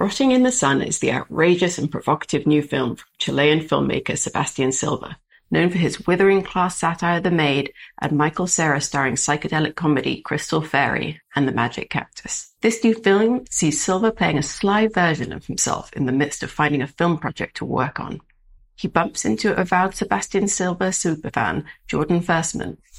Rotting in the Sun is the outrageous and provocative new film from Chilean filmmaker Sebastian Silva, known for his withering class satire The Maid and Michael Cera starring psychedelic comedy Crystal Fairy and the Magic Cactus. This new film sees Silva playing a sly version of himself in the midst of finding a film project to work on. He bumps into avowed Sebastian Silva superfan Jordan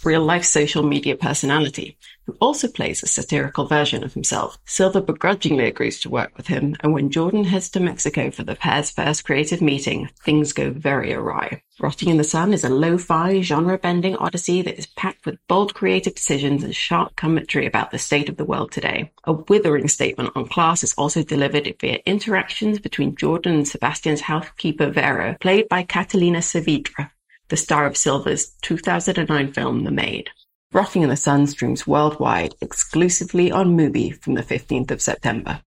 Firstman, real-life social media personality, who also plays a satirical version of himself. Silva begrudgingly agrees to work with him, and when Jordan heads to Mexico for the pair's first creative meeting, things go very awry. Rotting in the Sun is a lo-fi, genre-bending odyssey that is packed with bold creative decisions and sharp commentary about the state of the world today. A withering statement on class is also delivered via interactions between Jordan and Sebastian's housekeeper Vera, played by Catalina Saavedra, the star of Silva's 2009 film The Maid. Rotting in the Sun streams worldwide exclusively on Mubi from the 15th of September.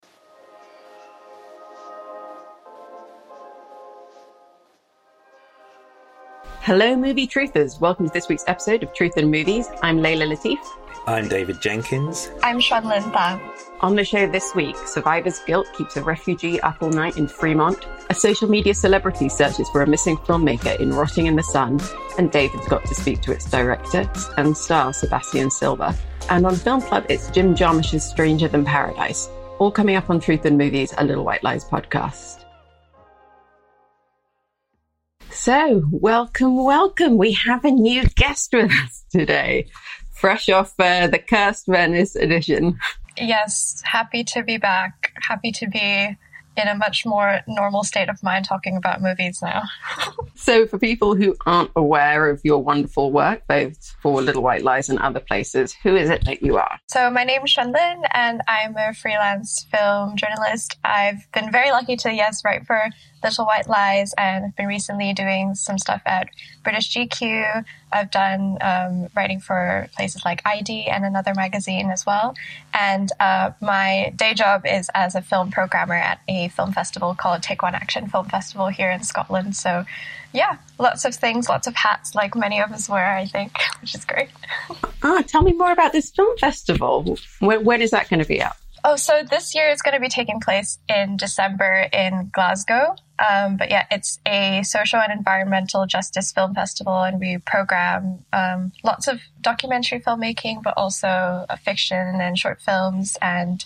Hello, movie truthers. Welcome to this week's episode of Truth & Movies. I'm Leila Latif. I'm David Jenkins. I'm Xuanlin Tham. On the show this week, survivor's guilt keeps a refugee up all night in Fremont, a social media celebrity searches for a missing filmmaker in Rotting in the Sun, and David's got to speak to its director and star Sebastian Silva. And on Film Club, it's Jim Jarmusch's Stranger Than Paradise. All coming up on Truth & Movies, a Little White Lies podcast. So, welcome, welcome. We have a new guest with us today, fresh off uh, the Cursed Venice edition. Yes, happy to be back. Happy to be in a much more normal state of mind talking about movies now. So, for people who aren't aware of your wonderful work, both for Little White Lies and other places, who is it that you are? So my name is Xuanlin and I'm a freelance film journalist. I've been very lucky to, yes, write for Little White Lies and I've been recently doing some stuff at British GQ. I've done um, writing for places like ID and another magazine as well. And uh, my day job is as a film programmer at a film festival called Take One Action Film Festival here in Scotland. So yeah, lots of things, lots of hats, like many of us wear, I think, which is great. Ah, tell me more about this film festival. When, when is that going to be up? Oh, so this year it's going to be taking place in December in Glasgow. Um, but yeah, it's a social and environmental justice film festival, and we program um, lots of documentary filmmaking, but also uh, fiction and short films. And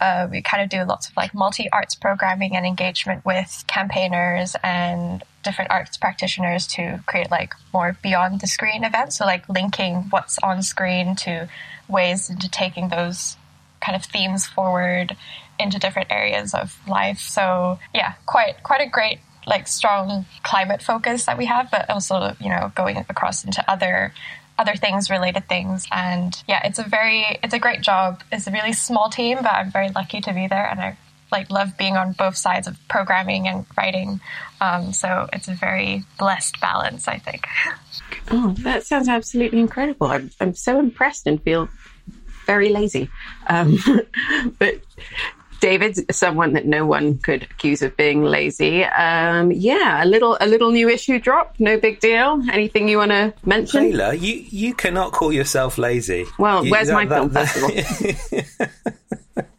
uh, we kind of do lots of like multi arts programming and engagement with campaigners and different arts practitioners to create like more beyond the screen events. So, like linking what's on screen to ways into taking those kind of themes forward into different areas of life. So yeah, quite quite a great like strong climate focus that we have, but also you know going across into other other things related things and yeah it's a very it's a great job it's a really small team but i'm very lucky to be there and i like love being on both sides of programming and writing um, so it's a very blessed balance i think Oh, that sounds absolutely incredible. I'm, I'm so impressed and feel very lazy. Um, but David's someone that no one could accuse of being lazy. Um, yeah, a little a little new issue drop, no big deal. Anything you want to mention? Leila, you, you cannot call yourself lazy. Well, You- where's my film that- festival?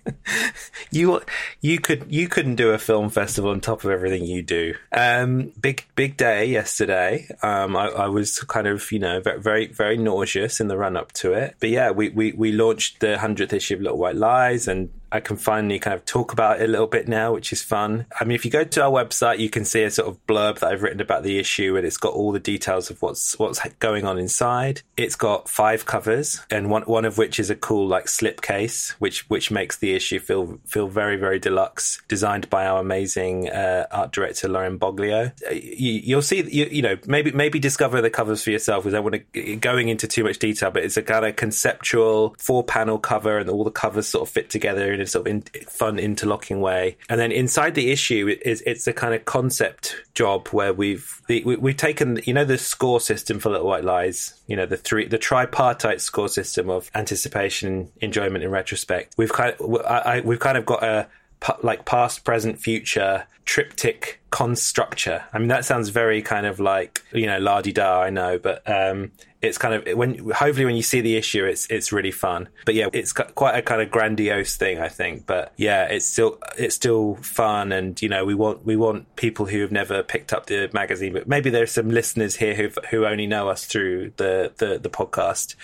you you could you couldn't do a film festival on top of everything you do. Um, big big day yesterday. Um, I, I, was kind of you know very very, nauseous in the run up to it. But yeah, we, we we launched the hundredth issue of Little White Lies and I can finally kind of talk about it a little bit now, which is fun. I mean, if you go to our website, you can see a sort of blurb that I've written about the issue, and it's got all the details of what's what's going on inside. It's got five covers, and one one of which is a cool like slipcase, which which makes the issue feel feel very very deluxe. Designed by our amazing uh, art director Lauren Boglio. Uh, you, will see, you, you, know, maybe maybe discover the covers for yourself. Because I want to going into too much detail, but it's a kind of conceptual four panel cover, and all the covers sort of fit together in sort of in, fun interlocking way. And then inside the issue is it's a kind of concept job where we've the, we, have taken you know the score system for Little White Lies, you know the three the tripartite score system of anticipation, enjoyment, and retrospect. We've kind of I, I, we've kind of got a like past, present, future triptych constructure. I mean, that sounds very kind of like you know la di da. I know, but um, it's kind of when hopefully when you see the issue, it's it's really fun. But yeah, it's quite a kind of grandiose thing, I think. But yeah, it's still it's still fun, and you know we want we want people who have never picked up the magazine, but maybe there's some listeners here who who only know us through the the the podcast.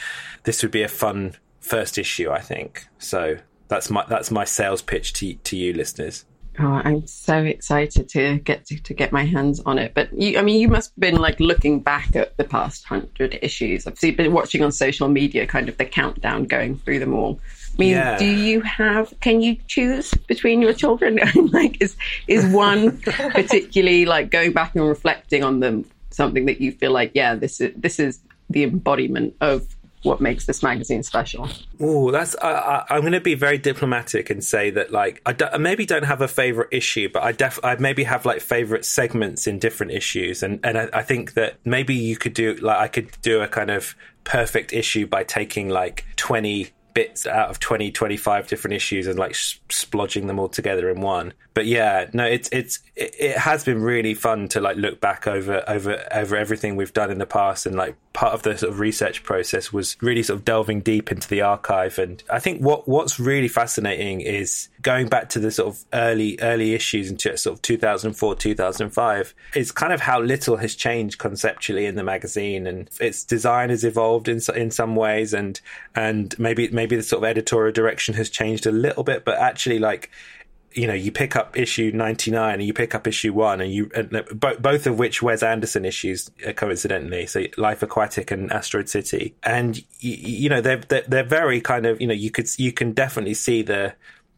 This would be a fun first issue, I think. So that's my that's my sales pitch to to you listeners. Oh, I'm so excited to get to, to get my hands on it. But you, I mean, you must have been like looking back at the past hundred issues. I've seen, been watching on social media, kind of the countdown going through them all. I mean, yeah. do you have? Can you choose between your children? like, is is one particularly like going back and reflecting on them something that you feel like, yeah, this is this is the embodiment of what makes this magazine special. Oh, that's I, am going to be very diplomatic and say that like I, I maybe don't have a favorite issue, but I def I maybe have like favorite segments in different issues, and and I, I think that maybe you could do like I could do a kind of perfect issue by taking like 20 bits out of 20 25 different issues and like splodging them all together in one but yeah no it's it's it has been really fun to like look back over over over everything we've done in the past. And like part of the sort of research process was really sort of delving deep into the archive. And i think what what's really fascinating is going back to the sort of early early issues into sort of 2004 2005 is kind of how little has changed conceptually in the magazine. And its design has evolved in in some ways. And and maybe maybe the sort of editorial direction has changed a little bit but actually like you know, you pick up issue 99 and you pick up issue one and you, and both of which Wes Anderson issues, uh, coincidentally. So Life Aquatic and Asteroid City. And, you, you know, they're, they're, they're, very kind of, you know, you could, you can definitely see the,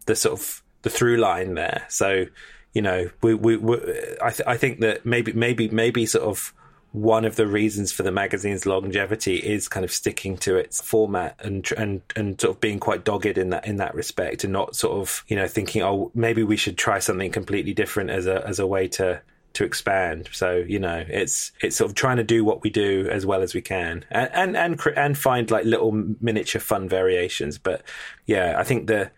the sort of, the through line there. So, you know, we, we, we I, th- I think that maybe, maybe, maybe sort of, one of the reasons for the magazine's longevity is kind of sticking to its format and and and sort of being quite dogged in that in that respect and not sort of you know thinking oh maybe we should try something completely different as a as a way to to expand. So you know, it's it's sort of trying to do what we do as well as we can, and and and, and find like little miniature fun variations. But yeah, I think the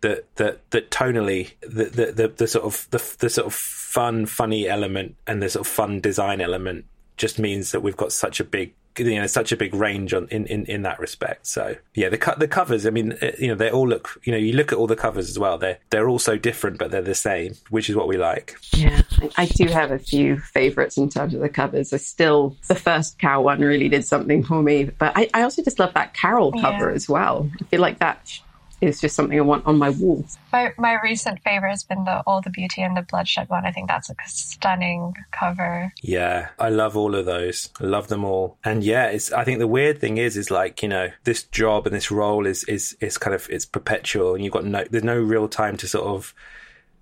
that that that tonally the, the the the, sort of the the sort of fun funny element and the sort of fun design element just means that we've got such a big you know such a big range on in, in, in that respect. So yeah, the the covers. I mean, uh, you know, they all look. You know, you look at all the covers as well. They're they're all so different, but they're the same, which is what we like. Yeah, I do have a few favourites in terms of the covers. I still the first cow one really did something for me, but I, I also just love that Carol cover yeah. as well. I feel like that is just something I want on my wall. My my recent favorite has been the All the Beauty and the Bloodshed one. I think that's a stunning cover. Yeah, I love all of those. I love them all. And yeah, it's I think the weird thing is is like, you know, this job and this role is is is kind of it's perpetual and you've got no there's no real time to sort of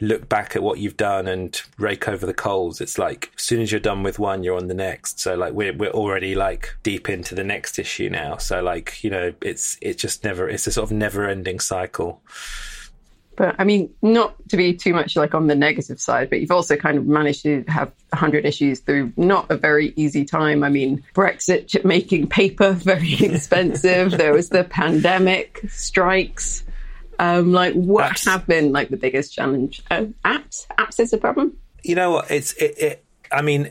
look back at what you've done and rake over the coals. It's like as soon as you're done with one, you're on the next. So like we're we're already like deep into the next issue now. So like you know, it's it's just never it's a sort of never ending cycle. But I mean, not to be too much like on the negative side, but you've also kind of managed to have 100 issues through not a very easy time. I mean, Brexit making paper very expensive. there was the pandemic, strikes. Um, like what apps. have been like the biggest challenge? Uh, apps, apps is a problem. You know what? It's it, it. I mean,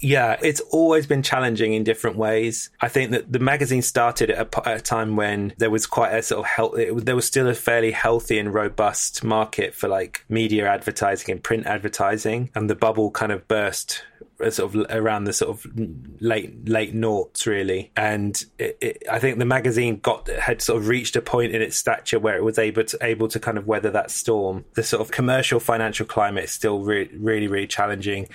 Yeah, it's always been challenging in different ways. I think that the magazine started at a, at a time when there was quite a sort of health, there was still a fairly healthy and robust market for like media advertising and print advertising. And the bubble kind of burst Uh, sort of around the sort of late late noughts really. And it, it, I think the magazine got had sort of reached a point in its stature where it was able to able to kind of weather that storm. The sort of commercial financial climate is still re- really really challenging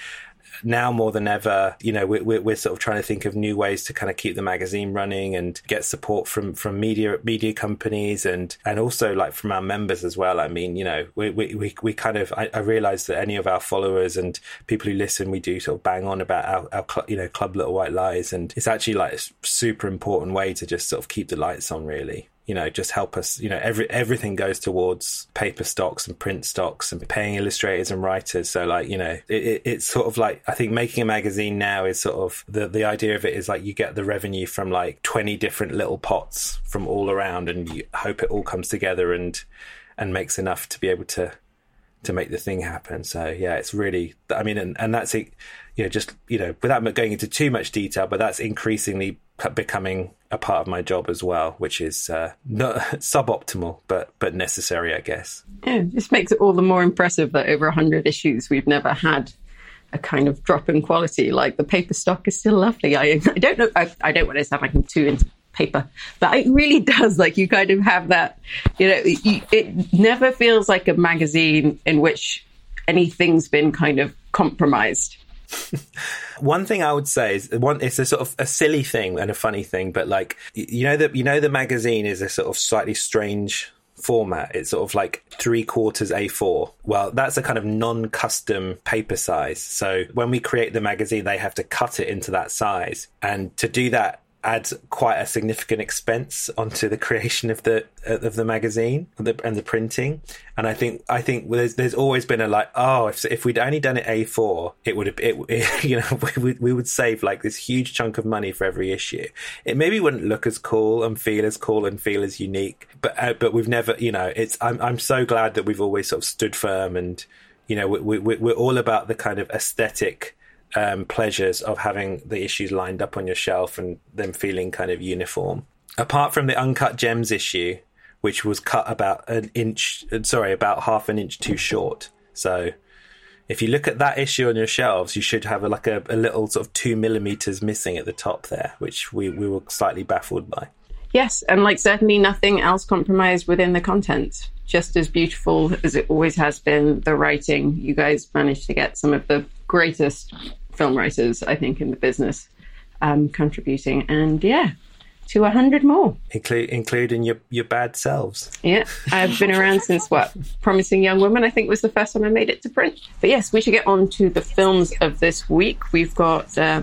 now more than ever, you know, we're, we're, sort of trying to think of new ways to kind of keep the magazine running and get support from from media media companies and and also like from our members as well. I mean, you know, we we we, we kind of I, I realize that any of our followers and people who listen, we do sort of bang on about our, our you know club Little White Lies, and it's actually like a super important way to just sort of keep the lights on, really you know, just help us. You know, every everything goes towards paper stocks and print stocks and paying illustrators and writers. So, like, you know, it, it, it's sort of like I think making a magazine now is sort of the the idea of it is like you get the revenue from like twenty different little pots from all around, and you hope it all comes together and and makes enough to be able to to make the thing happen. So yeah, it's really, I mean, and, and that's it, you know, just, you know, without going into too much detail, but that's increasingly becoming a part of my job as well, which is uh, not suboptimal, but but necessary, I guess. Yeah, this makes it all the more impressive that over hundred issues we've never had a kind of drop in quality. Like the paper stock is still lovely. I, I don't know. I, I don't want to sound like I'm too into paper, but it really does. Like you kind of have that. You know, it never feels like a magazine in which anything's been kind of compromised. one thing I would say is one it's a sort of a silly thing and a funny thing, but like you know that you know the magazine is a sort of slightly strange format. It's sort of like three quarters A4. Well, that's a kind of non custom paper size. So when we create the magazine, they have to cut it into that size. And to do that, adds quite a significant expense onto the creation of the of the magazine and the, and the printing. And I think I think there's there's always been a like oh if if we'd only done it A4 it would have it, it, you know we would we would save like this huge chunk of money for every issue. It maybe wouldn't look as cool and feel as cool and feel as unique, but uh, but we've never you know it's I'm I'm so glad that we've always sort of stood firm and you know we, we we're all about the kind of aesthetic um, pleasures of having the issues lined up on your shelf and them feeling kind of uniform. Apart from the uncut gems issue, which was cut about an inch, sorry, about half an inch too short. So if you look at that issue on your shelves, you should have a, like a, a little sort of two millimeters missing at the top there, which we, we were slightly baffled by. Yes, and like certainly nothing else compromised within the content. Just as beautiful as it always has been, the writing. You guys managed to get some of the greatest film writers, I think, in the business um, contributing. And yeah, to a hundred more, Inclu- including your your bad selves. Yeah, I've been around since what? Promising Young Woman, I think, was the first one I made it to print. But yes, we should get on to the films of this week. We've got uh,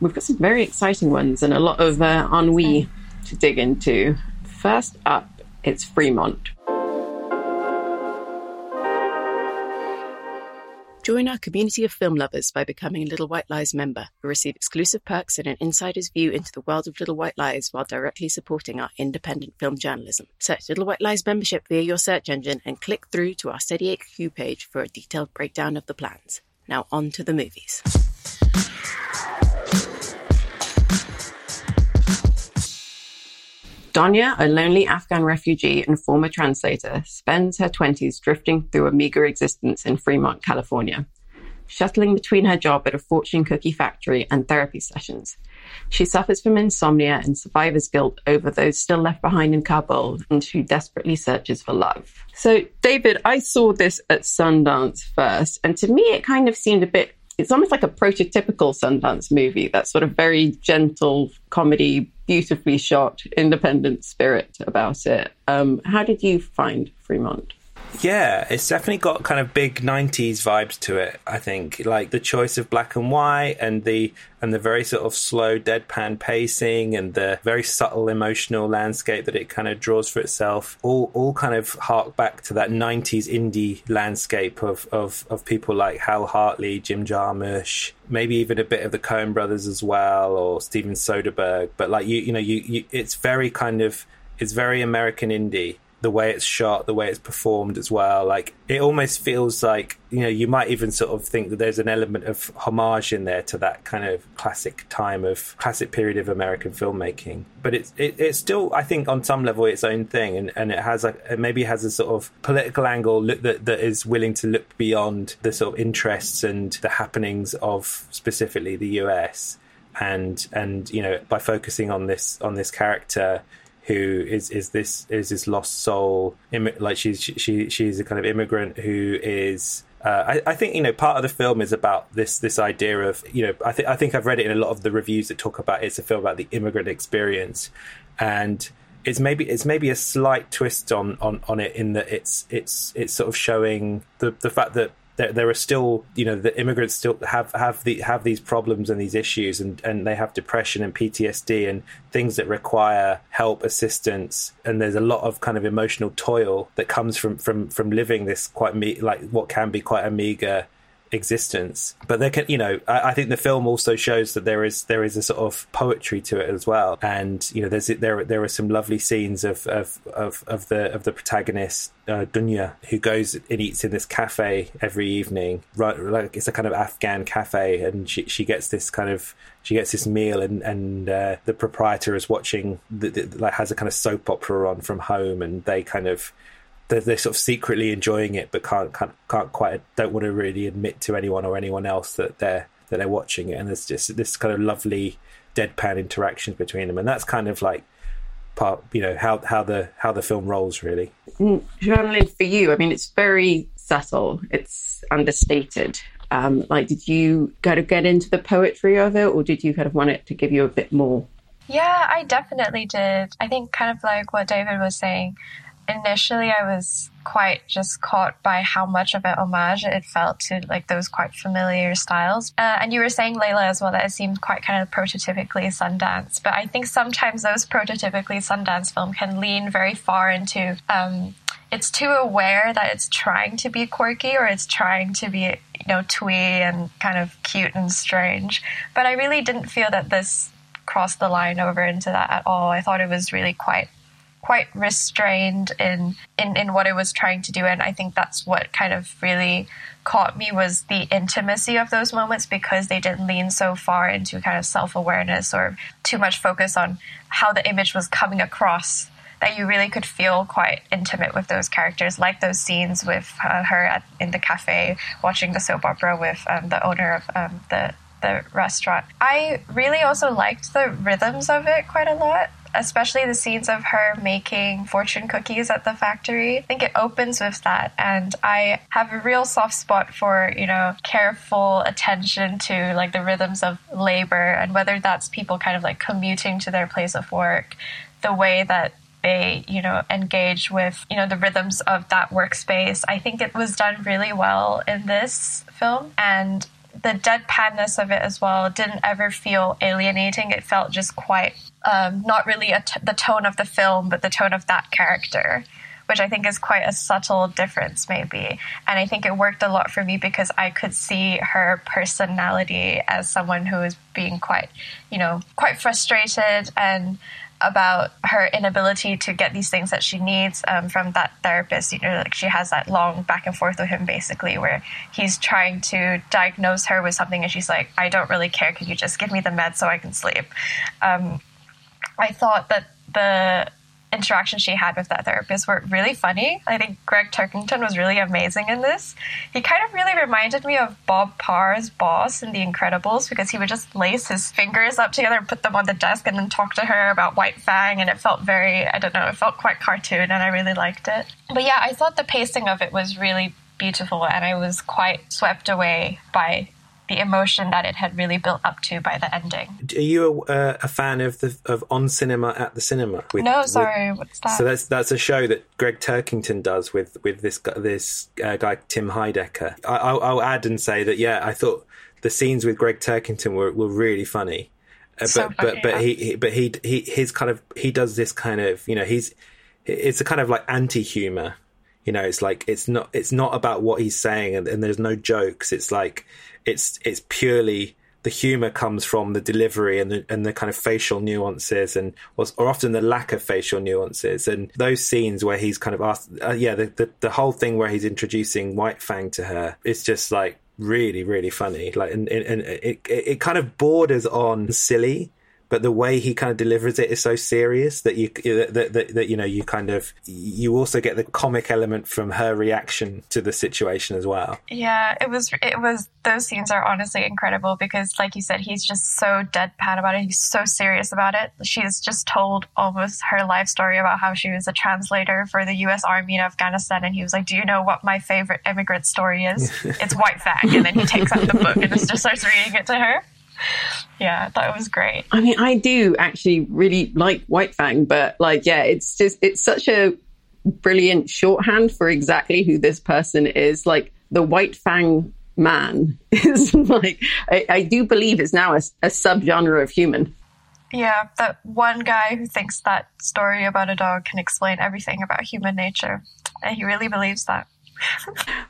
we've got some very exciting ones and a lot of uh, ennui to dig into. First up, it's Fremont. Join our community of film lovers by becoming a Little White Lies member, who receive exclusive perks and an insider's view into the world of Little White Lies while directly supporting our independent film journalism. Search Little White Lies membership via your search engine and click through to our Steady HQ page for a detailed breakdown of the plans. Now on to the movies. Donya, a lonely Afghan refugee and former translator, spends her 20s drifting through a meager existence in Fremont, California, shuttling between her job at a fortune cookie factory and therapy sessions. She suffers from insomnia and survivor's guilt over those still left behind in Kabul, and she desperately searches for love. So, David, I saw this at Sundance first, and to me, it kind of seemed a bit it's almost like a prototypical Sundance movie, that sort of very gentle comedy, beautifully shot, independent spirit about it. Um, how did you find Fremont? Yeah, it's definitely got kind of big '90s vibes to it. I think, like the choice of black and white, and the and the very sort of slow, deadpan pacing, and the very subtle emotional landscape that it kind of draws for itself. All all kind of hark back to that '90s indie landscape of of of people like Hal Hartley, Jim Jarmusch, maybe even a bit of the Coen Brothers as well, or Steven Soderbergh. But like you, you know, you, you it's very kind of it's very American indie the way it's shot, the way it's performed as well. Like it almost feels like you know you might even sort of think that there's an element of homage in there to that kind of classic time of classic period of American filmmaking. But it's it, it's still I think on some level its own thing, and, and it has like it maybe has a sort of political angle that that is willing to look beyond the sort of interests and the happenings of specifically the US. And and you know by focusing on this on this character who is is this is this lost soul like she's she she's a kind of immigrant who is uh, I, I, think you know part of the film is about this this idea of you know I think I think I've read it in a lot of the reviews that talk about it's a film about the immigrant experience. And it's maybe it's maybe a slight twist on on on it in that it's it's it's sort of showing the the fact that there, there are still you know the immigrants still have have the have these problems and these issues and and they have depression and PTSD and things that require help assistance. And there's a lot of kind of emotional toil that comes from from from living this quite me like what can be quite a meager existence. But there can, you know, I, I, think the film also shows that there is there is a sort of poetry to it as well. And you know, there's there there are some lovely scenes of of of, of the of the protagonist uh, Donya who goes and eats in this cafe every evening. Right, like it's a kind of Afghan cafe, and she she gets this kind of she gets this meal and and uh, the proprietor is watching the, the, like has a kind of soap opera on from home and they kind of they're, they're, sort of secretly enjoying it, but can't, can't can't quite don't want to really admit to anyone or anyone else that they're that they're watching it. And there's just this kind of lovely deadpan interactions between them, and that's kind of like part you know how how the how the film rolls really. Mm, Jean for you, I mean, it's very subtle. It's understated. Um, like, did you kind of get into the poetry of it, or did you kind of want it to give you a bit more? Yeah, I definitely did. I think kind of like what David was saying initially I was quite just caught by how much of an homage it felt to like those quite familiar styles. Uh, and you were saying Leila as well that it seemed quite kind of prototypically Sundance, but I think sometimes those prototypically Sundance film can lean very far into um, it's too aware that it's trying to be quirky or it's trying to be you know twee and kind of cute and strange. But I really didn't feel that this crossed the line over into that at all. I thought it was really quite quite restrained in, in in what it was trying to do and i think that's what kind of really caught me was the intimacy of those moments because they didn't lean so far into kind of self-awareness or too much focus on how the image was coming across that you really could feel quite intimate with those characters, like those scenes with uh, her at, in the cafe watching the soap opera with um, the owner of um, the the restaurant. I really also liked the rhythms of it quite a lot especially the scenes of her making fortune cookies at the factory. I think it opens with that. And I have a real soft spot for, you know, careful attention to like the rhythms of labor and whether that's people kind of like commuting to their place of work, the way that they, you know, engage with, you know, the rhythms of that workspace. I think it was done really well in this film. And the deadpanness of it as well didn't ever feel alienating. It felt just quite um, not really the tone of the film, but the tone of that character, which I think is quite a subtle difference, maybe. And I think it worked a lot for me because I could see her personality as someone who is being quite, you know, quite frustrated and about her inability to get these things that she needs um, from that therapist. You know, like she has that long back and forth with him basically, where he's trying to diagnose her with something, and she's like, "I don't really care. Could you just give me the meds so I can sleep?" Um, I thought that the interactions she had with that therapist were really funny. I think Gregg Turkington was really amazing in this. He kind of really reminded me of Bob Parr's boss in The Incredibles because he would just lace his fingers up together and put them on the desk and then talk to her about White Fang and it felt very, I don't know, it felt quite cartoon and I really liked it. But yeah, I thought the pacing of it was really beautiful and I was quite swept away by the emotion that it had really built up to by the ending. Are you a, uh, a fan of the of on cinema at the cinema? With, no, sorry, with, what's that? So that's that's a show that Gregg Turkington does with with this this uh, guy Tim Heidecker. I, will I'll add and say that yeah, I thought the scenes with Gregg Turkington were, were really funny. Uh, but, so funny, but but yeah. he, he but he he his kind of he does this kind of you know he's it's a kind of like anti humor you know it's like it's not it's not about what he's saying and, and, there's no jokes. It's like it's it's purely the humor comes from the delivery and the and the kind of facial nuances and or, or often the lack of facial nuances. And those scenes where he's kind of asked uh, yeah the, the the whole thing where he's introducing White Fang to her it's just like really really funny. Like and, and, and it, it it kind of borders on silly but the way he kind of delivers it is so serious that you that, that, that, you know you kind of you also get the comic element from her reaction to the situation as well. Yeah it was it was those scenes are honestly incredible because like you said he's just so deadpan about it. He's so serious about it. She's just told almost her life story about how she was a translator for the US army in Afghanistan and he was like do you know what my favorite immigrant story is? It's White Fang. And then he takes out the book and just starts reading it to her yeah, I thought it was great. I mean, I do actually really like White Fang, but like, yeah, it's just, it's such a brilliant shorthand for exactly who this person is. Like, the White Fang man is like, I, I do believe it's now a, a subgenre of human. Yeah, that one guy who thinks that story about a dog can explain everything about human nature. And he really believes that.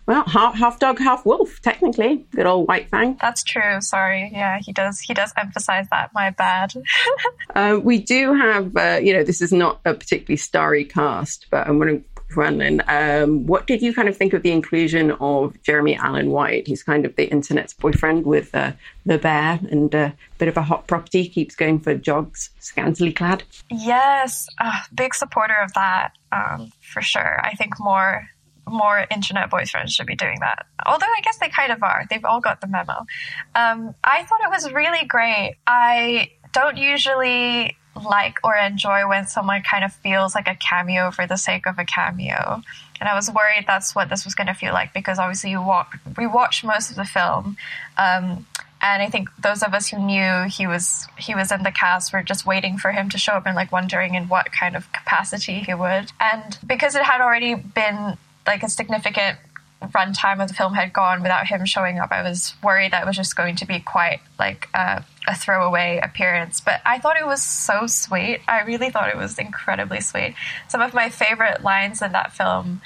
Well, half half dog, half wolf, technically. Good old white fang. That's true. Sorry. Yeah, he does. He does emphasize that. My bad. uh, we do have. Uh, you know, this is not a particularly starry cast, but I'm wondering. Xuanlin, um, what did you kind of think of the inclusion of Jeremy Allen White? He's kind of the internet's boyfriend with uh, the bear and a bit of a hot property, keeps going for jogs, scantily clad. Yes, big supporter of that um, for sure. I think more more internet boyfriends should be doing that. Although I guess they kind of are. They've all got the memo. Um, I thought it was really great. I don't usually like or enjoy when someone kind of feels like a cameo for the sake of a cameo. And I was worried that's what this was going to feel like because obviously you walk, we watched most of the film. Um, and I think those of us who knew he was he was in the cast were just waiting for him to show up and like wondering in what kind of capacity he would. And because it had already been like a significant runtime of the film had gone without him showing up, I was worried that it was just going to be quite like a, a throwaway appearance. But I thought it was so sweet. I really thought it was incredibly sweet. Some of my favorite lines in that film,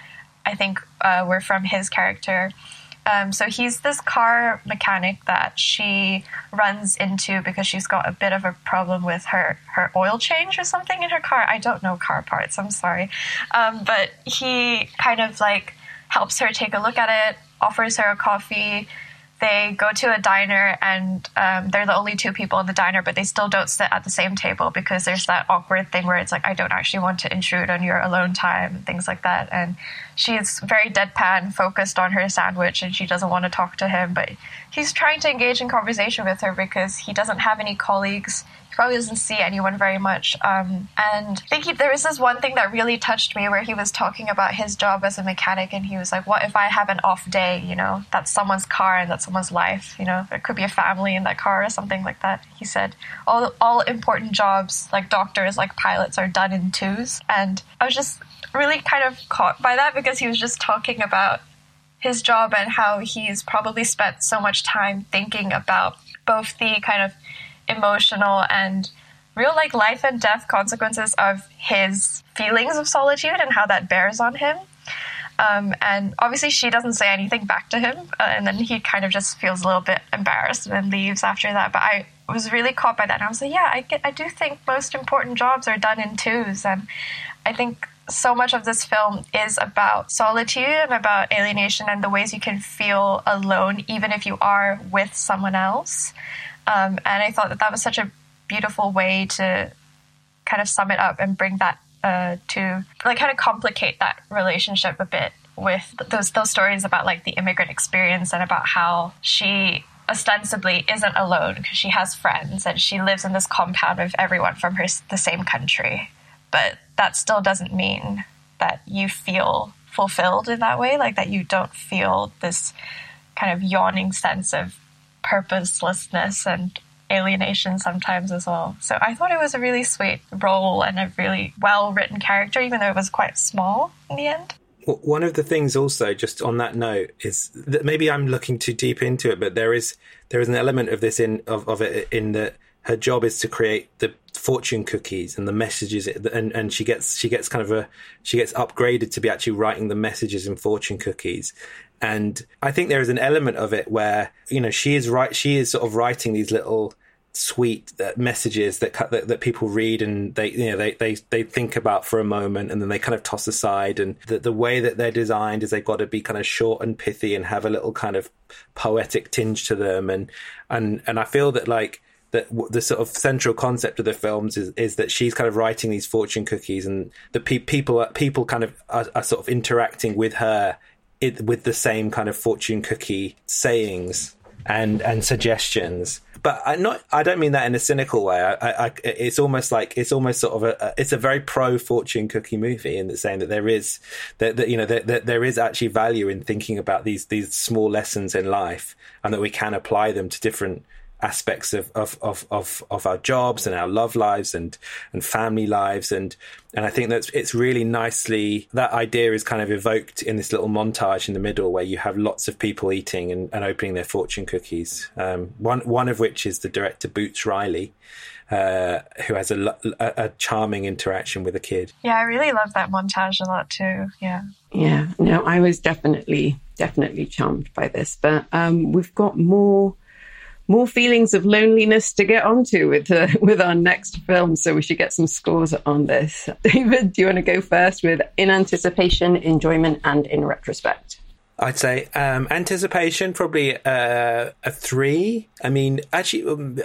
I think, uh, were from his character. Um, so he's this car mechanic that she runs into because she's got a bit of a problem with her, her oil change or something in her car. I don't know car parts, I'm sorry. Um, but he kind of like helps her take a look at it, offers her a coffee. They go to a diner and um, they're the only two people in the diner, but they still don't sit at the same table because there's that awkward thing where it's like, I don't actually want to intrude on your alone time, things like that. And she's very deadpan, focused on her sandwich, and she doesn't want to talk to him. But he's trying to engage in conversation with her because he doesn't have any colleagues. He probably doesn't see anyone very much. Um, and I think he, there was this one thing that really touched me where he was talking about his job as a mechanic, and he was like, "What if I have an off day? You know, that's someone's car and that's someone's life. You know, there could be a family in that car or something like that." He said, "All all important jobs, like doctors, like pilots, are done in twos." And I was just really kind of caught by that because he was just talking about his job and how he's probably spent so much time thinking about both the kind of emotional and real like life and death consequences of his feelings of solitude and how that bears on him. Um, and obviously, she doesn't say anything back to him, uh, and then he kind of just feels a little bit embarrassed and then leaves after that. But I was really caught by that, and I was like, yeah, I get, I do think most important jobs are done in twos, and I think so much of this film is about solitude and about alienation and the ways you can feel alone even if you are with someone else. Um, and I thought that that was such a beautiful way to kind of sum it up and bring that uh, to like kind of complicate that relationship a bit with those those stories about like the immigrant experience and about how she ostensibly isn't alone because she has friends and she lives in this compound with everyone from her the same country but that still doesn't mean that you feel fulfilled in that way, like that you don't feel this kind of yawning sense of purposelessness and alienation sometimes as well. So I thought it was a really sweet role and a really well written character, even though it was quite small in the end. One of the things also, just on that note, is that maybe I'm looking too deep into it, but there is there is an element of this in of, of it in that her job is to create the fortune cookies and the messages and and she gets she gets kind of a she gets upgraded to be actually writing the messages in fortune cookies. And I think there is an element of it where you know she is right she is sort of writing these little sweet uh, messages that, that, that people read and they you know they, they they think about for a moment and then they kind of toss aside. And the, the way that they're designed is they've got to be kind of short and pithy and have a little kind of poetic tinge to them. And and and I feel that like that the sort of central concept of the films is, is that she's kind of writing these fortune cookies and the pe- people people kind of are, are, sort of interacting with her it, with the same kind of fortune cookie sayings and and suggestions but I not I don't mean that in a cynical way. I, I, it's almost like it's almost sort of a, it's a very pro fortune cookie movie in the saying that there is that, that you know that, that there is actually value in thinking about these these small lessons in life and that we can apply them to different aspects of, of, of, of, of our jobs and our love lives and, and family lives. And, and I think that's, it's really nicely, that idea is kind of evoked in this little montage in the middle where you have lots of people eating and, and opening their fortune cookies. Um, one, one of which is the director Boots Riley. Uh, who has a, a, a, charming interaction with a kid. Yeah, I really love that montage a lot too. Yeah. Yeah. No, I was definitely, definitely charmed by this. But um, we've got more more feelings of loneliness to get onto with uh, with our next film. So we should get some scores on this. David, do you want to go first with in anticipation, enjoyment, and in retrospect? I'd say um, anticipation probably uh, a three. I mean, actually, um,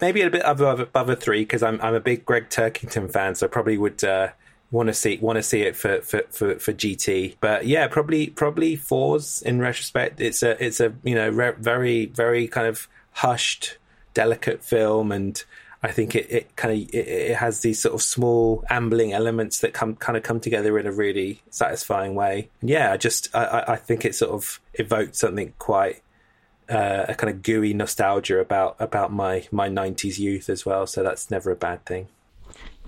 maybe a bit above, above a three because I'm I'm a big Gregg Turkington fan, so I probably would. Uh, want to see want to see it for, for, for, for, GT. But yeah, probably probably fours in retrospect. It's a it's a you know re- very very kind of hushed, delicate film, and I think it, it kind of it, it, has these sort of small ambling elements that come kind of come together in a really satisfying way. And yeah, I just I, I think it sort of evoked something quite uh, a kind of gooey nostalgia about about my my '90s youth as well. So that's never a bad thing.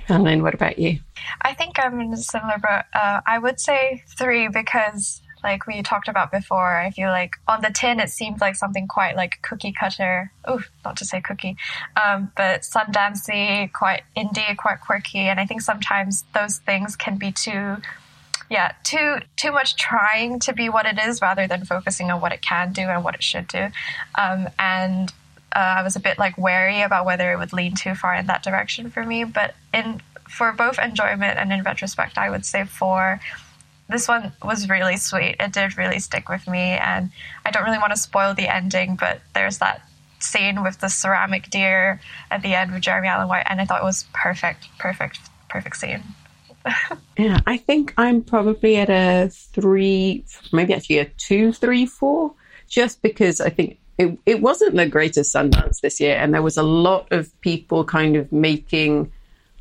Caroline, what about you? I think I'm in a similar boat. Uh, I would say three because like we talked about before, I feel like on the tin it seemed like something quite like cookie cutter. Oh, not to say cookie, um, but Sundancey, quite indie, quite quirky, and I think sometimes those things can be too, yeah, too too much trying to be what it is rather than focusing on what it can do and what it should do, um, and. Uh, I was a bit like wary about whether it would lean too far in that direction for me, but in for both enjoyment and in retrospect, I would say for this one was really sweet. It did really stick with me, and I don't really want to spoil the ending, but there's that scene with the ceramic deer at the end with Jeremy Allen White, and I thought it was perfect, perfect, perfect scene. yeah, I think I'm probably at a three, maybe actually a two, three, four, just because I think it, it wasn't the greatest Sundance this year, and there was a lot of people kind of making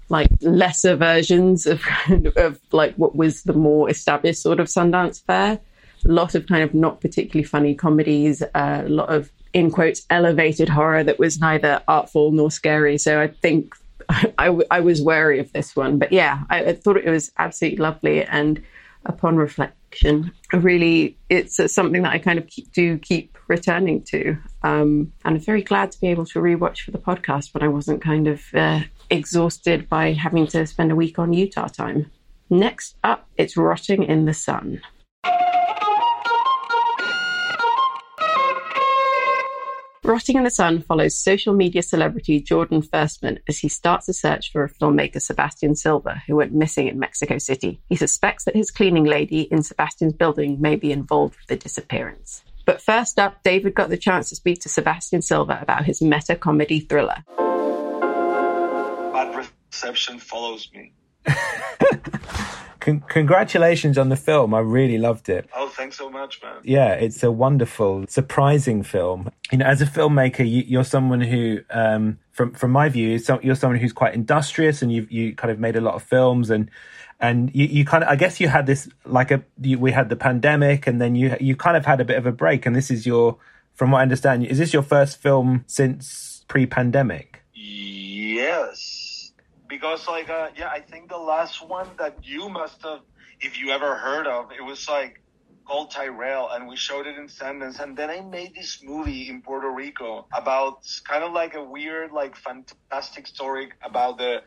like lesser versions of of like what was the more established sort of Sundance fare. A lot of kind of not particularly funny comedies, uh, a lot of in quotes elevated horror that was neither artful nor scary. So I think I, I was wary of this one, but yeah, I, I thought it was absolutely lovely. And upon reflection, really, it's something that I kind of keep, do keep returning to. Um, and I'm very glad to be able to rewatch for the podcast when I wasn't kind of uh, exhausted by having to spend a week on Utah time. Next up, it's Rotting in the Sun. Rotting in the Sun follows social media celebrity Jordan Firstman as he starts a search for a filmmaker, Sebastian Silva, who went missing in Mexico City. He suspects that his cleaning lady in Sebastian's building may be involved with the disappearance. But first up, David got the chance to speak to Sebastian Silva about his meta comedy thriller perception follows me. Con- congratulations on the film. I really loved it. Oh, thanks so much, man. Yeah, it's a wonderful, surprising film. You know, as a filmmaker, you, are someone who, um, from from my view, you're someone who's quite industrious, and you you kind of made a lot of films, and and you, you kind of, I guess, you had this like a you, we had the pandemic, and then you you kind of had a bit of a break, and this is your, from what I understand, is this your first film since pre-pandemic? Yes because like uh, yeah, I think the last one that you must have, if you ever heard of, it was like called Tyrel, and we showed it in Sundance. And then I made this movie in Puerto Rico about kind of like a weird, like fantastic story about the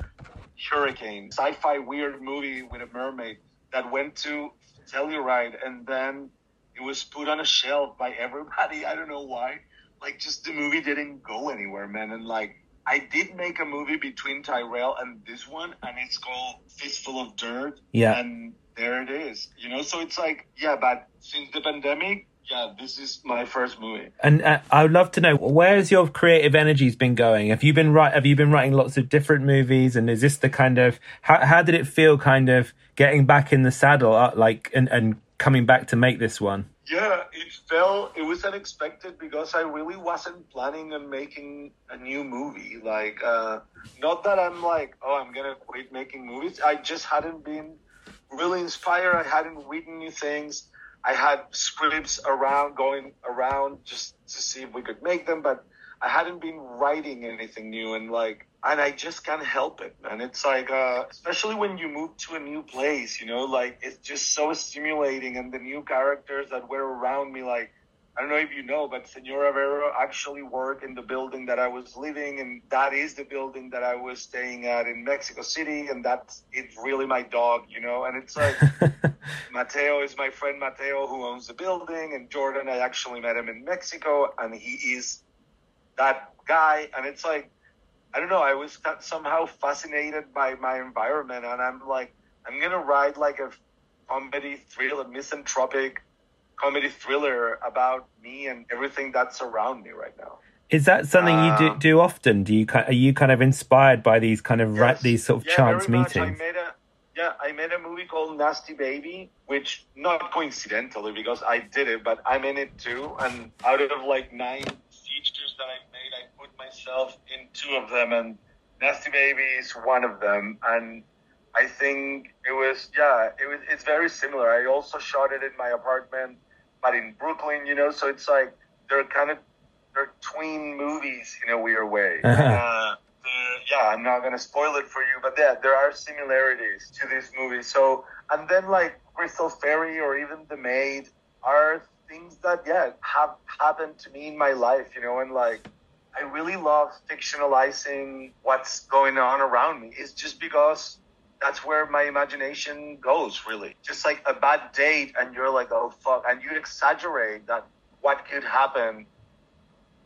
hurricane, sci-fi weird movie with a mermaid that went to Telluride, and then it was put on a shelf by everybody. I don't know why. Like, just the movie didn't go anywhere, man. And like, I did make a movie between Tyrel and this one, and it's called Fistful of Dirt. Yeah. And there it is. You know, so it's like, yeah, but since the pandemic, yeah, this is my first movie. And uh, I would love to know where has your creative energies been going? Have you been right? Have you been writing lots of different movies? And is this the kind of how how did it feel? Kind of getting back in the saddle, uh, like and and coming back to make this one. Yeah, it felt it was unexpected because I really wasn't planning on making a new movie. Like, uh, not that I'm like, oh, I'm gonna quit making movies. I just hadn't been really inspired. I hadn't written new things. I had scripts around going around just to see if we could make them, but I hadn't been writing anything new and like and I just can't help it, man. It's like uh especially when you move to a new place, you know, like it's just so stimulating and the new characters that were around me like I don't know if you know, but Senora Vero actually worked in the building that I was living, and that is the building that I was staying at in Mexico City, and that's it's really my dog, you know. And it's like Mateo is my friend Mateo who owns the building, and Jordan I actually met him in Mexico, and he is that guy, and it's like I don't know, I was somehow fascinated by my environment, and I'm like I'm gonna ride like a comedy thriller, misanthropic comedy thriller about me and everything that's around me right now. Is that something you do, Um, do often? Do you are you kind of inspired by these kind of ra- Yes. these sort of Yeah, chance meetings? I made a yeah, I made a movie called Nasty Baby, which not coincidentally because I did it, but I'm in it too. And out of like nine features that I made, I put myself in two of them, and Nasty Baby is one of them. And I think it was yeah, it was it's very similar. I also shot it in my apartment, but in Brooklyn, you know. So it's like they're kind of they're tween movies in a weird way. Uh-huh. Uh, yeah, I'm not gonna spoil it for you, but yeah, there are similarities to this movie. So, and then like Crystal Fairy or even The Maid are things that yeah have happened to me in my life, you know, and like I really love fictionalizing what's going on around me. It's just because that's where my imagination goes, really. Just like a bad date, and you're like, oh fuck, and you exaggerate that what could happen,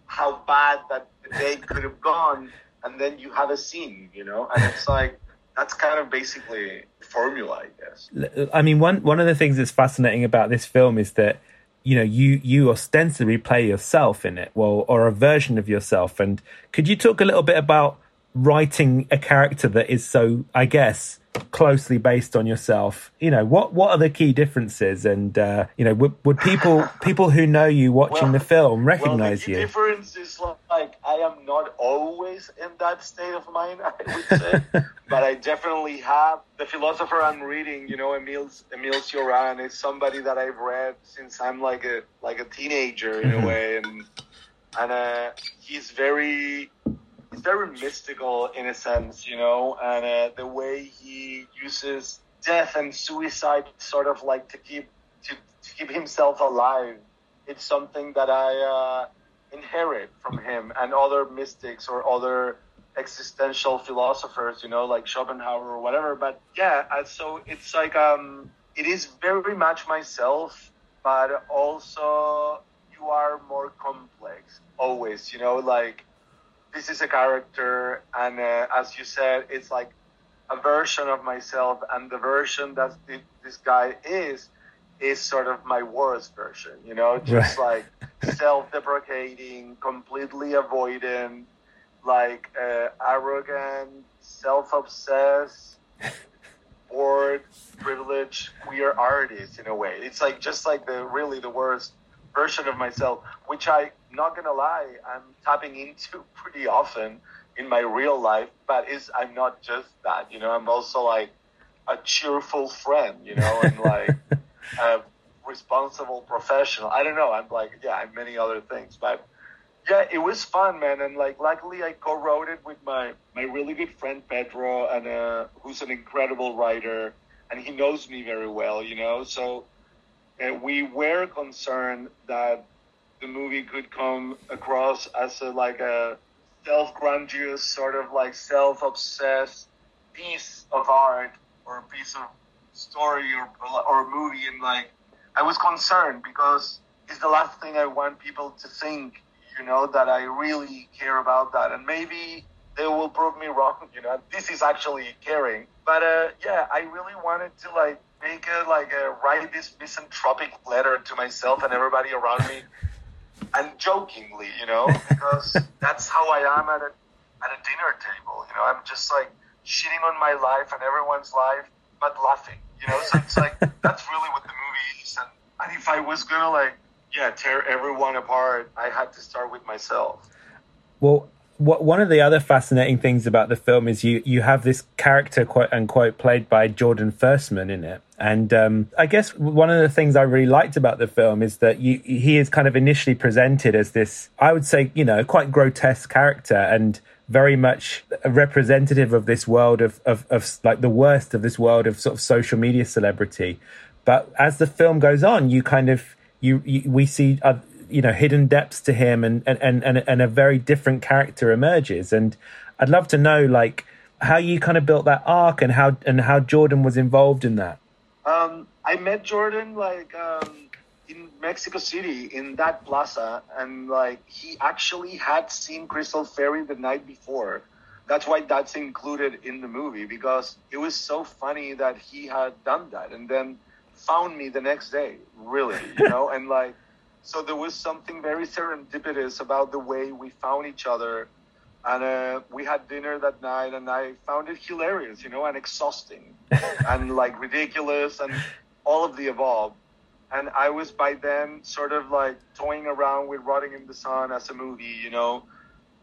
how bad that the date could have gone, and then you have a scene, you know, and it's like that's kind of basically the formula, I guess. I mean, one one of the things that's fascinating about this film is that you know you you ostensibly play yourself in it, well, or a version of yourself. And could you talk a little bit about writing a character that is so, I guess, closely based on yourself? You know, what what are the key differences? And uh, you know, would, would people people who know you watching Well- the film Well, recognize the key you? difference is like I am not always in that state of mind. I would say, but I definitely have. The philosopher I'm reading, you know, Emil Emil Cioran, is somebody that I've read since I'm like a like a teenager in Mhm. a way, and and uh, he's very very mystical in a sense, you know, and uh, the way he uses death and suicide sort of like to keep to, to keep himself alive. It's something that I uh, inherit from him and other mystics or other existential philosophers, you know, like Schopenhauer or whatever. But yeah, uh, so it's like um, it is very much myself, but also you are more complex always, you know, like this is a character, and uh, as you said, it's like a version of myself, and the version that thi- this guy is is sort of my worst version, you know, just like self-deprecating, completely avoidant, like uh, arrogant, self-obsessed, bored, privileged, queer artist in a way. It's like just like the really the worst version of myself, which I not gonna lie, I'm tapping into pretty often in my real life, but is I'm not just that, you know, I'm also like a cheerful friend, you know, and like a responsible professional. I don't know, I'm like yeah, I'm many other things, but yeah, it was fun, man, and like luckily I co-wrote it with my my really good friend Pedro, and uh, who's an incredible writer, and he knows me very well, you know. So uh, we were concerned that the movie could come across as a, like a self-grandiose, sort of like self-obsessed piece of art or a piece of story or or movie, and like I was concerned because it's the last thing I want people to think, you know, that I really care about that, and maybe they will prove me wrong. You know, this is actually caring, but uh, yeah, I really wanted to like make a like a write this misanthropic letter to myself and everybody around me, and jokingly, you know, because that's how I am at a at a dinner table. You know, I'm just like shitting on my life and everyone's life, but laughing. You know, so it's like that's really what the movie is. And, and if I was gonna like, yeah, tear everyone apart, I had to start with myself. Well, what, one of the other fascinating things about the film is you you have this character quote unquote played by Jordan Firstman in it, and um, I guess one of the things I really liked about the film is that you, he is kind of initially presented as this, I would say, you know, quite grotesque character, and very much representative of this world of, of, of like the worst of this world of sort of social media celebrity. But as the film goes on, you kind of you, you we see uh, you know hidden depths to him, and, and and and a very different character emerges. And I'd love to know like how you kind of built that arc and how and how Jordan was involved in that. Um, I met Jordan like um, in Mexico City in that plaza, and like he actually had seen Crystal Fairy the night before. That's why that's included in the movie because it was so funny that he had done that, and then found me the next day. Really, you know, and like so there was something very serendipitous about the way we found each other. And uh, we had dinner that night, and I found it hilarious, you know, and exhausting, and like ridiculous, and all of the above and I was by then sort of like toying around with Rotting in the Sun as a movie, you know,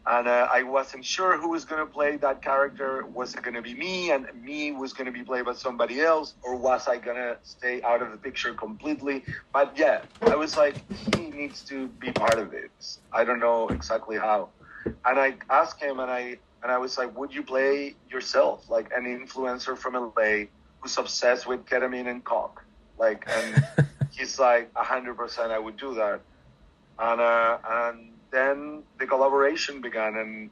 and uh, I wasn't sure who was going to play that character. Was it going to be me, and me was going to be played by somebody else, or was I going to stay out of the picture completely? But yeah, I was like, he needs to be part of it. I don't know exactly how, and I asked him, and I and I was like, would you play yourself, like an influencer from LA who's obsessed with ketamine and coke, like and he's like hundred percent I would do that. And uh, and then the collaboration began and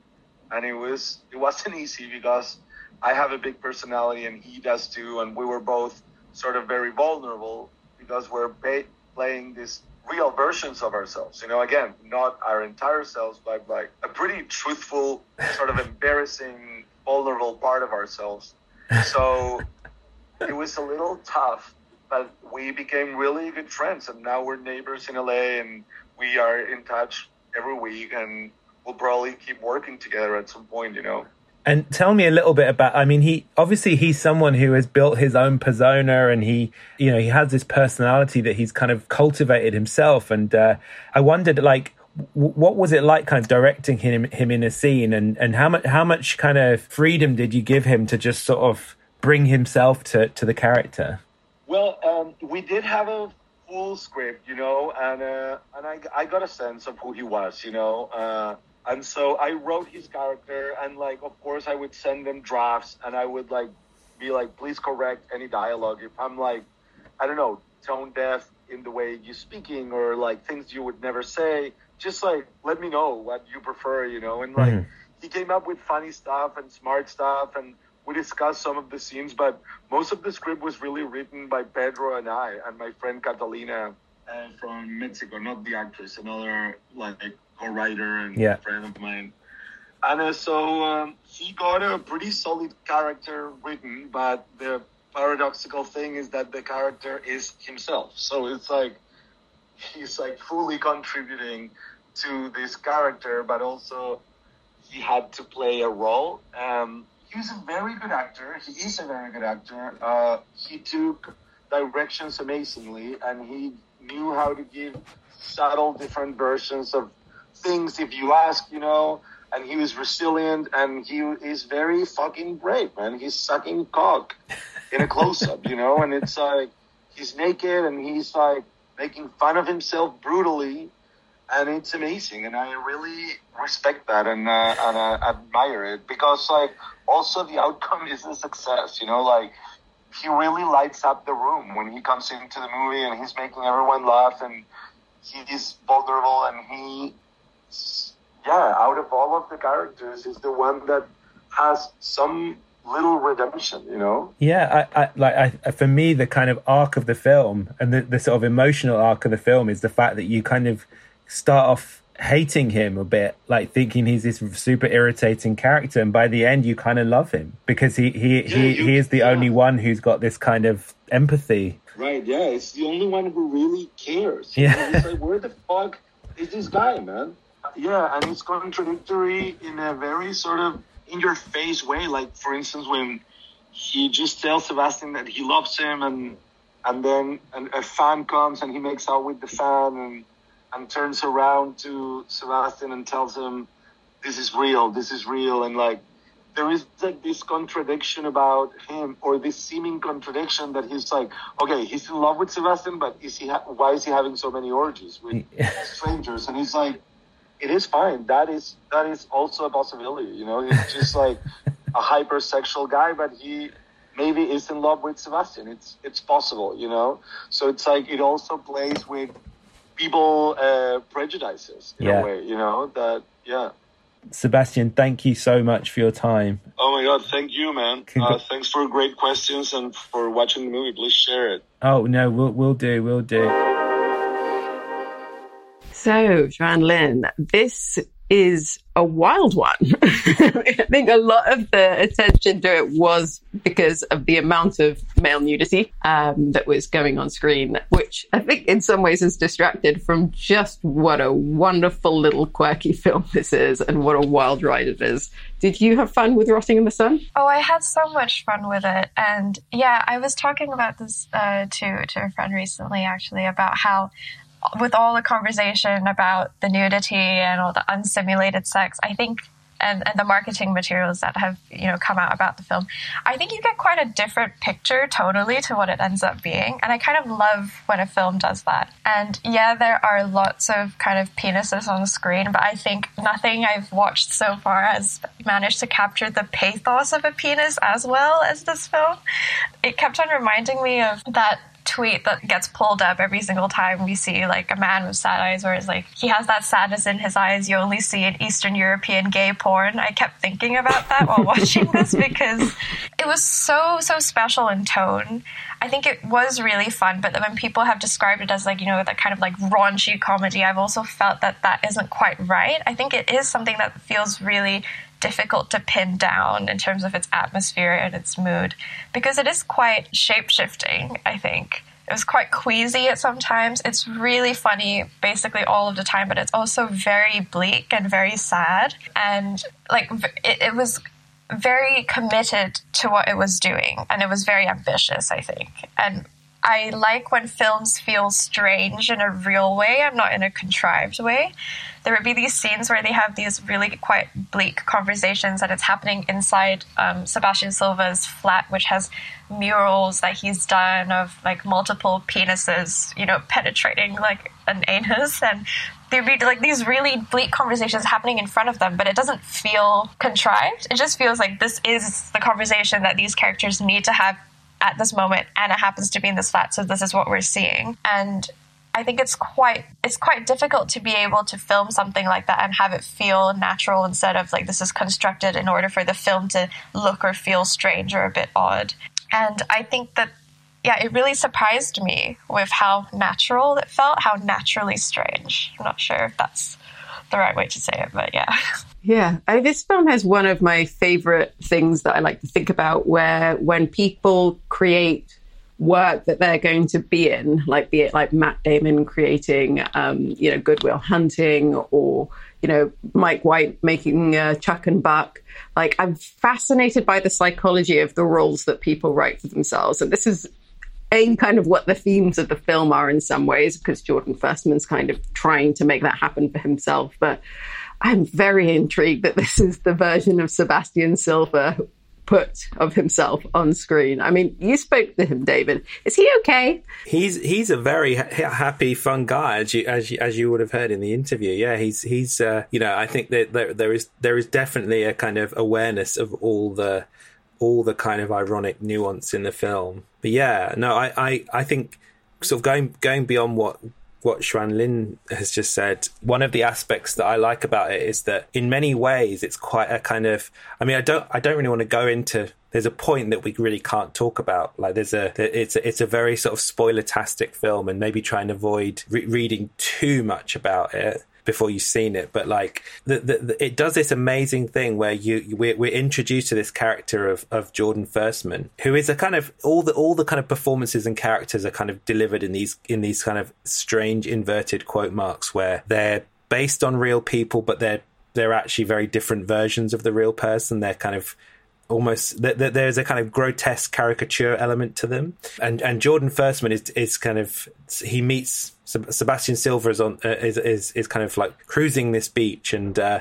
and it was it wasn't easy because I have a big personality and he does too and we were both sort of very vulnerable because we're playing these real versions of ourselves. You know again not our entire selves but like a pretty truthful sort of embarrassing vulnerable part of ourselves. So it was a little tough but we became really good friends, and now we're neighbors in LA, and we are in touch every week, and we'll probably keep working together at some point, you know. And tell me a little bit about. I mean, he obviously he's someone who has built his own persona, and he, you know, he has this personality that he's kind of cultivated himself. And uh, I wondered, like, what was it like kind of directing him him in a scene and and how much how much kind of freedom did you give him to just sort of bring himself to to the character well, um, we did have a full script, you know, and uh, and I, I got a sense of who he was, you know, uh, and so I wrote his character, and like, of course, I would send them drafts, and I would like be like, please correct any dialogue if I'm like, I don't know, tone deaf in the way you're speaking, or like things you would never say. Just like let me know what you prefer, you know, and like mm-hmm. he came up with funny stuff and smart stuff and we discussed some of the scenes, but most of the script was really written by Pedro and I and my friend Catalina uh, from Mexico, not the actress, another like co-writer and yeah. friend of mine. And uh, so um, he got a pretty solid character written, but the paradoxical thing is that the character is himself. So it's like he's like fully contributing to this character, but also he had to play a role. Um, he's a very good actor. He is a very good actor. Uh, he took directions amazingly, and he knew how to give subtle, different versions of things if you ask, you know. And he was resilient, and he is very fucking brave, man. He's sucking cock in a close up, you know, and it's like he's naked and he's like making fun of himself brutally and it's amazing, and I really respect that and uh, and uh, admire it because like also the outcome is a success. You know, like he really lights up the room when he comes into the movie and he's making everyone laugh and he's vulnerable and he yeah out of all of the characters is the one that has some little redemption you know yeah I, I like I, for me the kind of arc of the film and the, the sort of emotional arc of the film is the fact that you kind of start off hating him a bit, like thinking he's this super irritating character, and by the end you kind of love him because he he yeah, he, you, he is the yeah. only one who's got this kind of empathy. Right? Yeah, it's the only one who really cares. Yeah, he's like, where the fuck is this guy, man? Yeah, and it's contradictory in a very sort of in your face way. Like for instance, when he just tells Sebastian that he loves him, and and then a fan comes and he makes out with the fan and and turns around to Sebastian and tells him, "This is real. This is real." And like, there is like this contradiction about him, or this seeming contradiction that he's like, okay, he's in love with Sebastian, but is he? Ha- why is he having so many orgies with strangers? And he's like, it is fine. That is that is also a possibility. You know, he's just like a hypersexual guy, but he maybe is in love with Sebastian. It's it's possible, you know. So it's like it also plays with people uh, prejudices in yeah. a way, you know, that, yeah. Sebastian, thank you so much for your time. Oh my God, thank you, man. Uh, thanks for great questions and for watching the movie. Please share it. Oh no, we'll we'll do, we'll do. So, Xuanlin, this is a wild one. I think a lot of the attention to it was because of the amount of male nudity um, that was going on screen, which I think in some ways is distracted from just what a wonderful little quirky film this is and what a wild ride it is. Did you have fun with Rotting in the Sun? Oh, I had so much fun with it. And yeah, I was talking about this uh, to, to a friend recently, actually, about how with all the conversation about the nudity and all the unsimulated sex, I think and, and the marketing materials that have you know come out about the film, I think you get quite a different picture totally to what it ends up being. And I kind of love when a film does that. And yeah, there are lots of kind of penises on screen, but I think nothing I've watched so far has managed to capture the pathos of a penis as well as this film. It kept on reminding me of that tweet that gets pulled up every single time we see like a man with sad eyes where it's like he has that sadness in his eyes you only see in Eastern European gay porn. I kept thinking about that while watching this because it was so so special in tone. I think it was really fun, but when people have described it as like, you know, that kind of like raunchy comedy, I've also felt that that isn't quite right. I think it is something that feels really difficult to pin down in terms of its atmosphere and its mood because it is quite shape shifting, I think. It was quite queasy at some times. It's really funny basically all of the time, but it's also very bleak and very sad. And like it, it was very committed to what it was doing and it was very ambitious, I think. And I like when films feel strange in a real way and not in a contrived way. There would be these scenes where they have these really quite bleak conversations, and it's happening inside um, Sebastian Silva's flat, which has murals that he's done of like multiple penises, you know, penetrating like an anus, and there'd be like these really bleak conversations happening in front of them, but it doesn't feel contrived. It just feels like this is the conversation that these characters need to have at this moment and it happens to be in this flat so this is what we're seeing and I think it's quite it's quite difficult to be able to film something like that and have it feel natural instead of like this is constructed in order for the film to look or feel strange or a bit odd. And I think that yeah, it really surprised me with how natural it felt, how naturally strange. I'm not sure if that's the right way to say it, but yeah. Yeah, I, this film has one of my favorite things that I like to think about where when people create work that they're going to be in, like be it like Matt Damon creating, um, you know, Good Will Hunting or, you know, Mike White making uh, Chuck and Buck. Like, I'm fascinated by the psychology of the roles that people write for themselves. And this is a kind of what the themes of the film are in some ways, because Jordan Firstman's kind of trying to make that happen for himself. But I'm very intrigued that this is the version of Sebastian Silva put of himself on screen. I mean, you spoke to him, David. Is he okay? He's he's a very ha- happy, fun guy, as you, as you, as you would have heard in the interview. Yeah, he's he's uh, you know I think that there, there is there is definitely a kind of awareness of all the all the kind of ironic nuance in the film. But yeah, no, I, I, I think sort of going going beyond what what Xuanlin has just said, one of the aspects that I like about it is that in many ways it's quite a kind of I mean I don't I don't really want to go into there's a point that we really can't talk about. Like there's a it's a, it's a very sort of spoiler-tastic film and maybe try and avoid re- reading too much about it before you've seen it. But like, the, the, the, it does this amazing thing where you we're, we're, introduced to this character of, of Jordan Firstman, who is a kind of all the all the kind of performances and characters are kind of delivered in these in these kind of strange inverted quote marks where they're based on real people, but they're they're actually very different versions of the real person. They're kind of almost there's a kind of grotesque caricature element to them and and Jordan Firstman is is kind of he meets Sebastian Silva is on uh, is, is is kind of like cruising this beach and uh,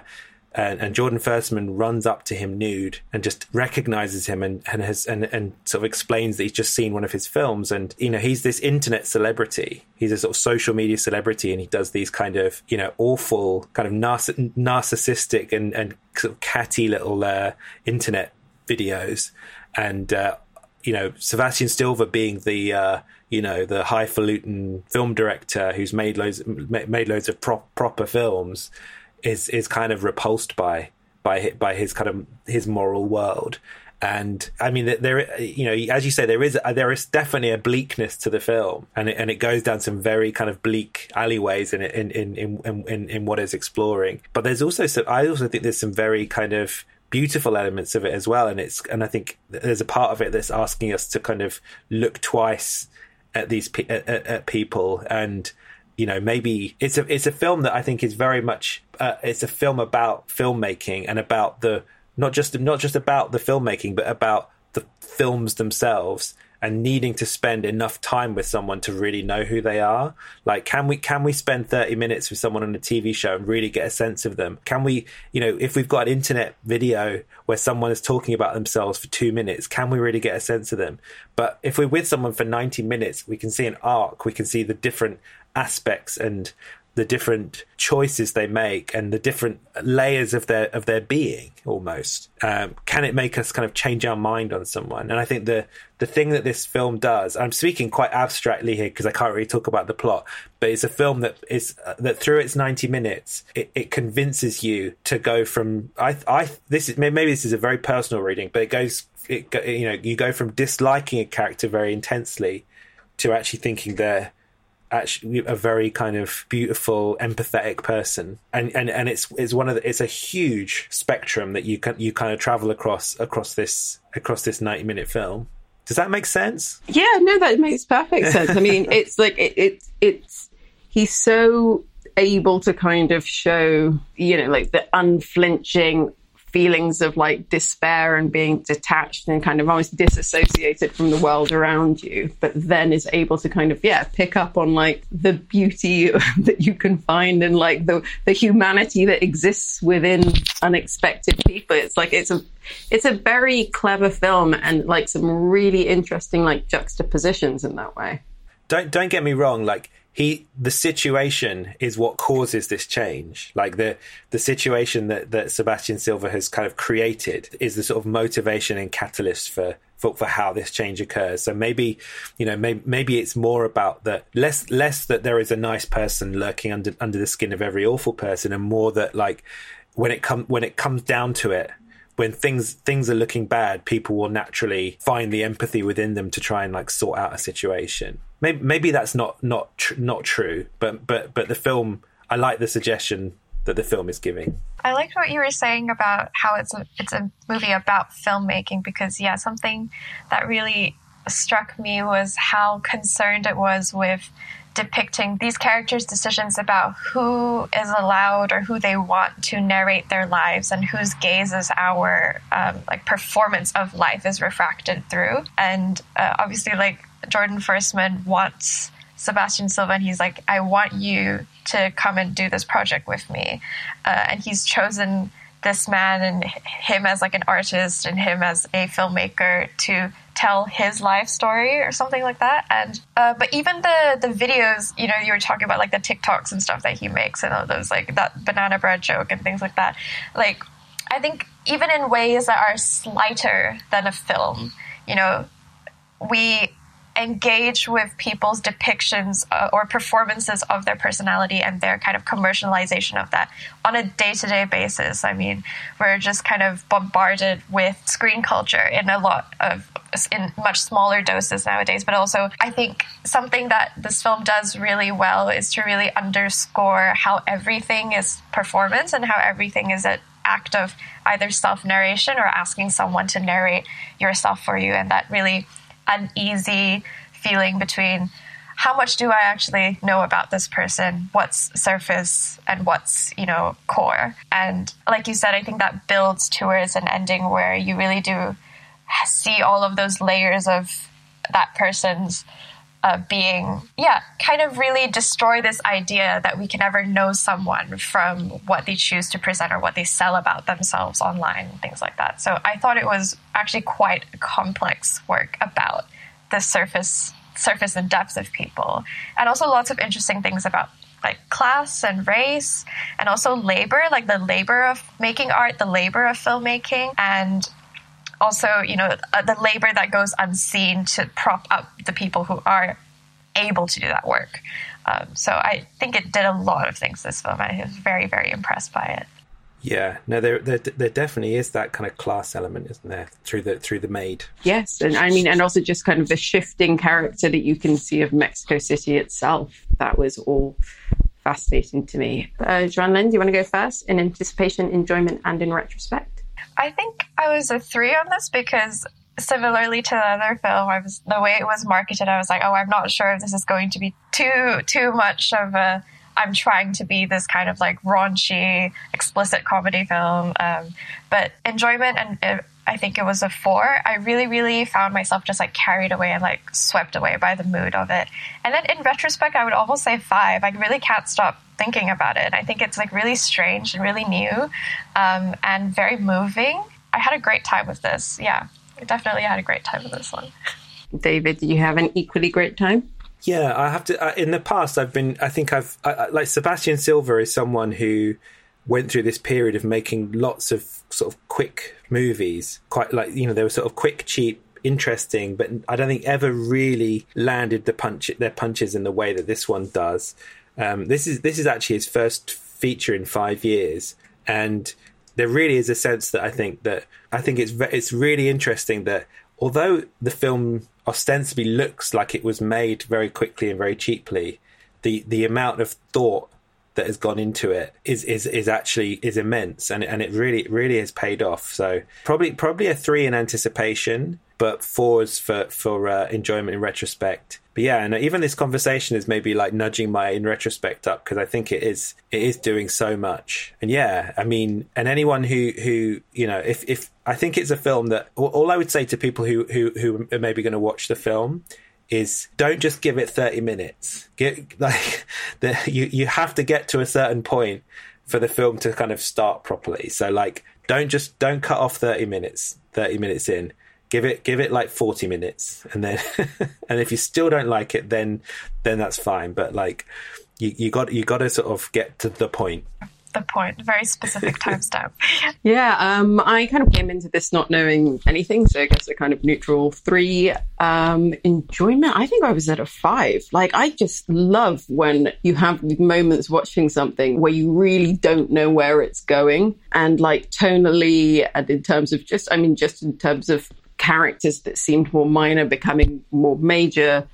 and, and, Jordan Firstman runs up to him nude and just recognizes him and, and has and, and sort of explains that he's just seen one of his films. And you know he's this internet celebrity. He's a sort of social media celebrity and he does these kind of you know awful kind of narciss- narcissistic and and sort of catty little uh, internet videos, and uh, you know Sebastian Silva being the uh, you know the highfalutin film director who's made loads made loads of pro- proper films is is kind of repulsed by by by his kind of his moral world. And I mean, there, you know, as you say, there is uh, there is definitely a bleakness to the film, and it, and it goes down some very kind of bleak alleyways in in in in in, in what it's exploring. But there's also some, I also think there's some very kind of beautiful elements of it as well and it's and i think there's a part of it that's asking us to kind of look twice at these at, at people and you know maybe it's a it's a film that i think is very much uh, it's a film about filmmaking and about the not just not just about the filmmaking but about the films themselves and needing to spend enough time with someone to really know who they are. Like can we can we spend 30 minutes with someone on a tv show and really get a sense of them? Can we you know if we've got an internet video where someone is talking about themselves for two minutes can we really get a sense of them? But if we're with someone for 90 minutes we can see an arc we can see the different aspects and the different choices they make and the different layers of their of their being almost. Um, can it make us kind of change our mind on someone? And i think the the thing that this film does i'm speaking quite abstractly here because i can't really talk about the plot but it's a film that is uh, that through its 90 minutes it, it convinces you to go from i i this is maybe this is a very personal reading but it goes it you know you go from disliking a character very intensely to actually thinking they're actually a very kind of beautiful, empathetic person, and and and it's it's one of the, it's a huge spectrum that you can you kind of travel across across this across this ninety minute film. Does that make sense? Yeah, no, that makes perfect sense. I mean, it's like it, it it's he's so able to kind of show you know like the unflinching feelings of like despair and being detached and kind of almost disassociated from the world around you, but then is able to kind of, yeah, pick up on like the beauty that you can find and like the, the humanity that exists within unexpected people. It's like, it's a, it's a very clever film and like some really interesting like juxtapositions in that way. Don't, don't get me wrong. Like, he the situation is what causes this change. Like the the situation that that Sebastian Silva has kind of created is the sort of motivation and catalyst for for, for how this change occurs. So maybe you know maybe, maybe it's more about that less less that there is a nice person lurking under under the skin of every awful person and more that like when it comes when it comes down to it when things things are looking bad, people will naturally find the empathy within them to try and like sort out a situation. Maybe maybe that's not not tr- not true, but but but the film. I like the suggestion that the film is giving. I liked what you were saying about how it's a it's a movie about filmmaking because yeah, something that really struck me was how concerned it was with depicting these characters' decisions about who is allowed or who they want to narrate their lives and whose gaze is our um, like performance of life is refracted through. And uh, obviously, like Jordan Firstman wants Sebastian Silva, and he's like, I want you to come and do this project with me. Uh, and he's chosen this man and him as like an artist and him as a filmmaker to tell his life story or something like that. And uh, but even the the videos, you know, you were talking about like the TikToks and stuff that he makes and all those like that banana bread joke and things like that. Like I think even in ways that are slighter than a film, you know, we engage with people's depictions uh, or performances of their personality and their kind of commercialization of that on a day-to-day basis. I mean we're just kind of bombarded with screen culture in a lot of in much smaller doses nowadays. But also i think something that this film does really well is to really underscore how everything is performance and how everything is an act of either self-narration or asking someone to narrate yourself for you. And that really uneasy feeling between how much do I actually know about this person? What's surface and what's, you know, core? And like you said, I think that builds towards an ending where you really do see all of those layers of that person's uh, being, yeah, kind of really destroy this idea that we can ever know someone from what they choose to present or what they sell about themselves online things like that. So I thought it was actually quite a complex work about the surface surface and depth of people and also lots of interesting things about like class and race and also labor like the labor of making art the labor of filmmaking and also you know uh, the labor that goes unseen to prop up the people who are able to do that work um, so i think it did a lot of things this film i was very very impressed by it yeah, no, there, there, there definitely is that kind of class element, isn't there, through the through the maid? Yes, and I mean, and also just kind of the shifting character that you can see of Mexico City itself. That was all fascinating to me. Uh, Lynn, do you want to go first in anticipation, enjoyment, and in retrospect? I think I was a three on this because similarly to the other film, I was the way it was marketed. I was like, oh, I'm not sure if this is going to be too too much of a I'm trying to be this kind of like raunchy, explicit comedy film. Um, but enjoyment and it, I think it was a four. I really, really found myself just like carried away and like swept away by the mood of it. And then in retrospect, I would almost say five. I really can't stop thinking about it. I think it's like really strange and really new um, and very moving. I had a great time with this. Yeah, I definitely had a great time with this one. David, did you have an equally great time? Yeah, I have to. Uh, in the past, I've been. I think I've I, like Sebastian Silva is someone who went through this period of making lots of sort of quick movies. Quite like you know they were sort of quick, cheap, interesting, but I don't think ever really landed the punch their punches in the way that this one does. Um, this is this is actually his first feature in five years, and there really is a sense that I think that I think it's it's really interesting that although the film ostensibly looks like it was made very quickly and very cheaply, the the amount of thought that has gone into it is is is actually is immense and and it really really has paid off. So probably probably a three in anticipation, but fours for for uh, enjoyment in retrospect. But yeah, and even this conversation is maybe like nudging my in retrospect up because I think it is it is doing so much. And yeah, I mean, and anyone who who you know, if if I think it's a film that all I would say to people who who who are maybe going to watch the film is don't just give it 30 minutes. Get like the, you you have to get to a certain point for the film to kind of start properly. So like don't just don't cut off 30 minutes 30 minutes in give it give it like 40 minutes and then and if you still don't like it then then that's fine but like you you got you got to sort of get to the point. The point. Very specific timestamp yeah um i kind of came into this not knowing anything so i guess a kind of neutral three um enjoyment. I think i was at a five. Like i just love when you have moments watching something where you really don't know where it's going and like tonally and in terms of just i mean just in terms of characters that seemed more minor becoming more major.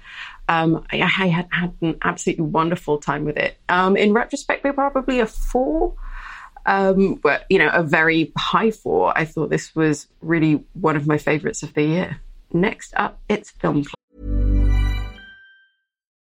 Um, I, I, had had an absolutely wonderful time with it. Um, in retrospect, we're probably a four, um, but you know, a very high four. I thought this was really one of my favorites of the year. Next up, it's film.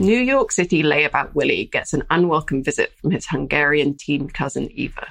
New York City layabout Willie gets an unwelcome visit from his Hungarian teen cousin Eva.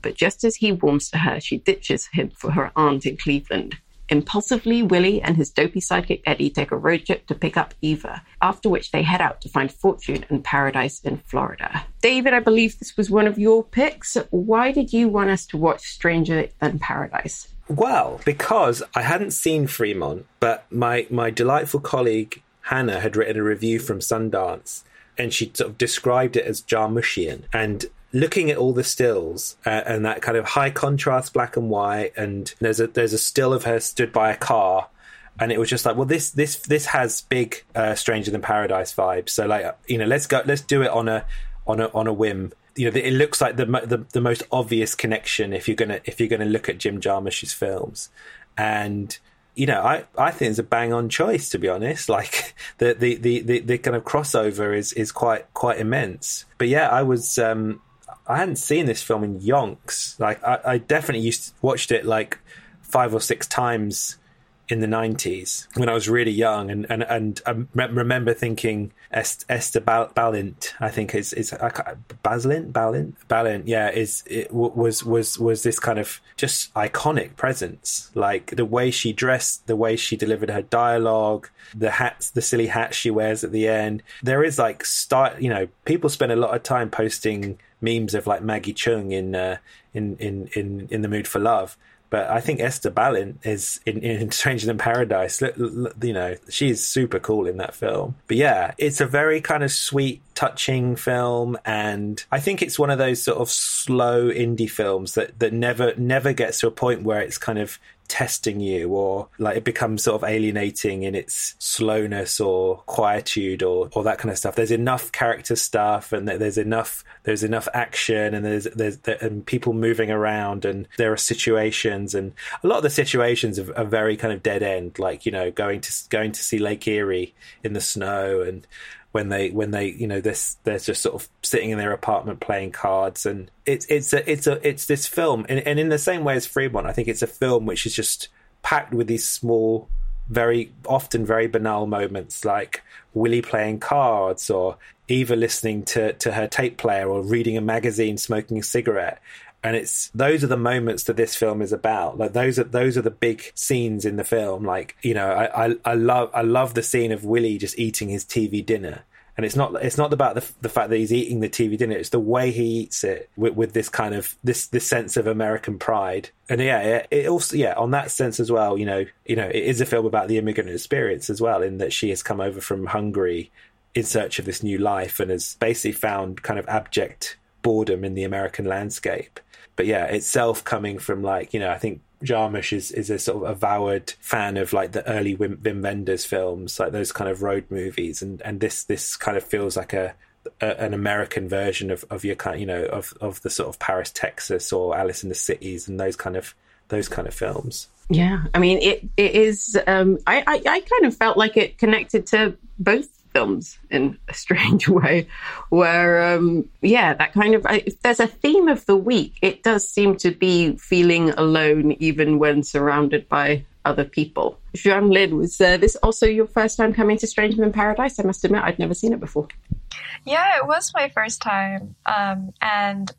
But just as he warms to her, she ditches him for her aunt in Cleveland. Impulsively, Willie and his dopey sidekick Eddie take a road trip to pick up Eva, after which they head out to find fortune and paradise in Florida. David, I believe this was one of your picks. Why did you want us to watch Stranger Than Paradise? Well, because I hadn't seen Fremont, but my, my delightful colleague Hannah had written a review from Sundance and she sort of described it as Jarmuschian. And looking at all the stills uh, and that kind of high contrast black and white and there's a there's a still of her stood by a car and it was just like well this this this has big uh, stranger than paradise vibes. So like you know let's go let's do it on a on a on a whim. You know it looks like the the, the most obvious connection if you're gonna if you're gonna look at Jim Jarmusch's films. And you know, I, I think it's a bang on choice to be honest. Like the, the, the, the, the kind of crossover is, is quite quite immense. But yeah, I was um, I hadn't seen this film in yonks. Like I, I definitely used watched it like five or six times in the 90s when I was really young and and and I remember thinking Est- Eszter Balint I think is is Baslint? Balint? Balint yeah is it was was was this kind of just iconic presence. Like the way she dressed the way she delivered her dialogue the hats the silly hat she wears at the end. There is like start you know people spend a lot of time posting memes of like Maggie Cheung in uh, in in in in the mood for love but I think Eszter Balint is in, in Stranger Than Paradise. You know, she's super cool in that film. But yeah, it's a very kind of sweet, touching film, and I think it's one of those sort of slow indie films that that never never gets to a point where it's kind of testing you or like it becomes sort of alienating in its slowness or quietude or, or that kind of stuff. There's enough character stuff and there's enough there's enough action and there's there's there, and people moving around and there are situations and a lot of the situations are, are very kind of dead end like you know going to going to see Lake Erie in the snow and when they when they you know this they're just sort of sitting in their apartment playing cards. And it's it's a it's a it's this film. And, and in the same way as Fremont I think it's a film which is just packed with these small very often very banal moments like Willie playing cards or Eva listening to to her tape player or reading a magazine smoking a cigarette and it's those are the moments that this film is about like those are those are the big scenes in the film like you know i i, I love i love the scene of willie just eating his tv dinner and it's not it's not about the, the fact that he's eating the TV dinner. It's the way he eats it with, with this kind of this this sense of American pride. And yeah, it also yeah on that sense as well. You know, you know, it is a film about the immigrant experience as well, in that she has come over from Hungary in search of this new life and has basically found kind of abject boredom in the American landscape but yeah, itself coming from like you know, I think Jarmusch is is a sort of avowed fan of like the early Wim, Wim Wenders films, like those kind of road movies, and and this this kind of feels like a, an American version of of your kind, you know, of of the sort of Paris, Texas, or Alice in the Cities, and those kind of those kind of films. Yeah, I mean, it it is. Um, I, I I kind of felt like it connected to both films in a strange way, where, um, yeah, that kind of, if there's a theme of the week, it does seem to be feeling alone even when surrounded by other people. Xuanlin, was uh, this also your first time coming to Stranger Than Paradise? I must admit, I'd never seen it before. Yeah, it was my first time. Um, and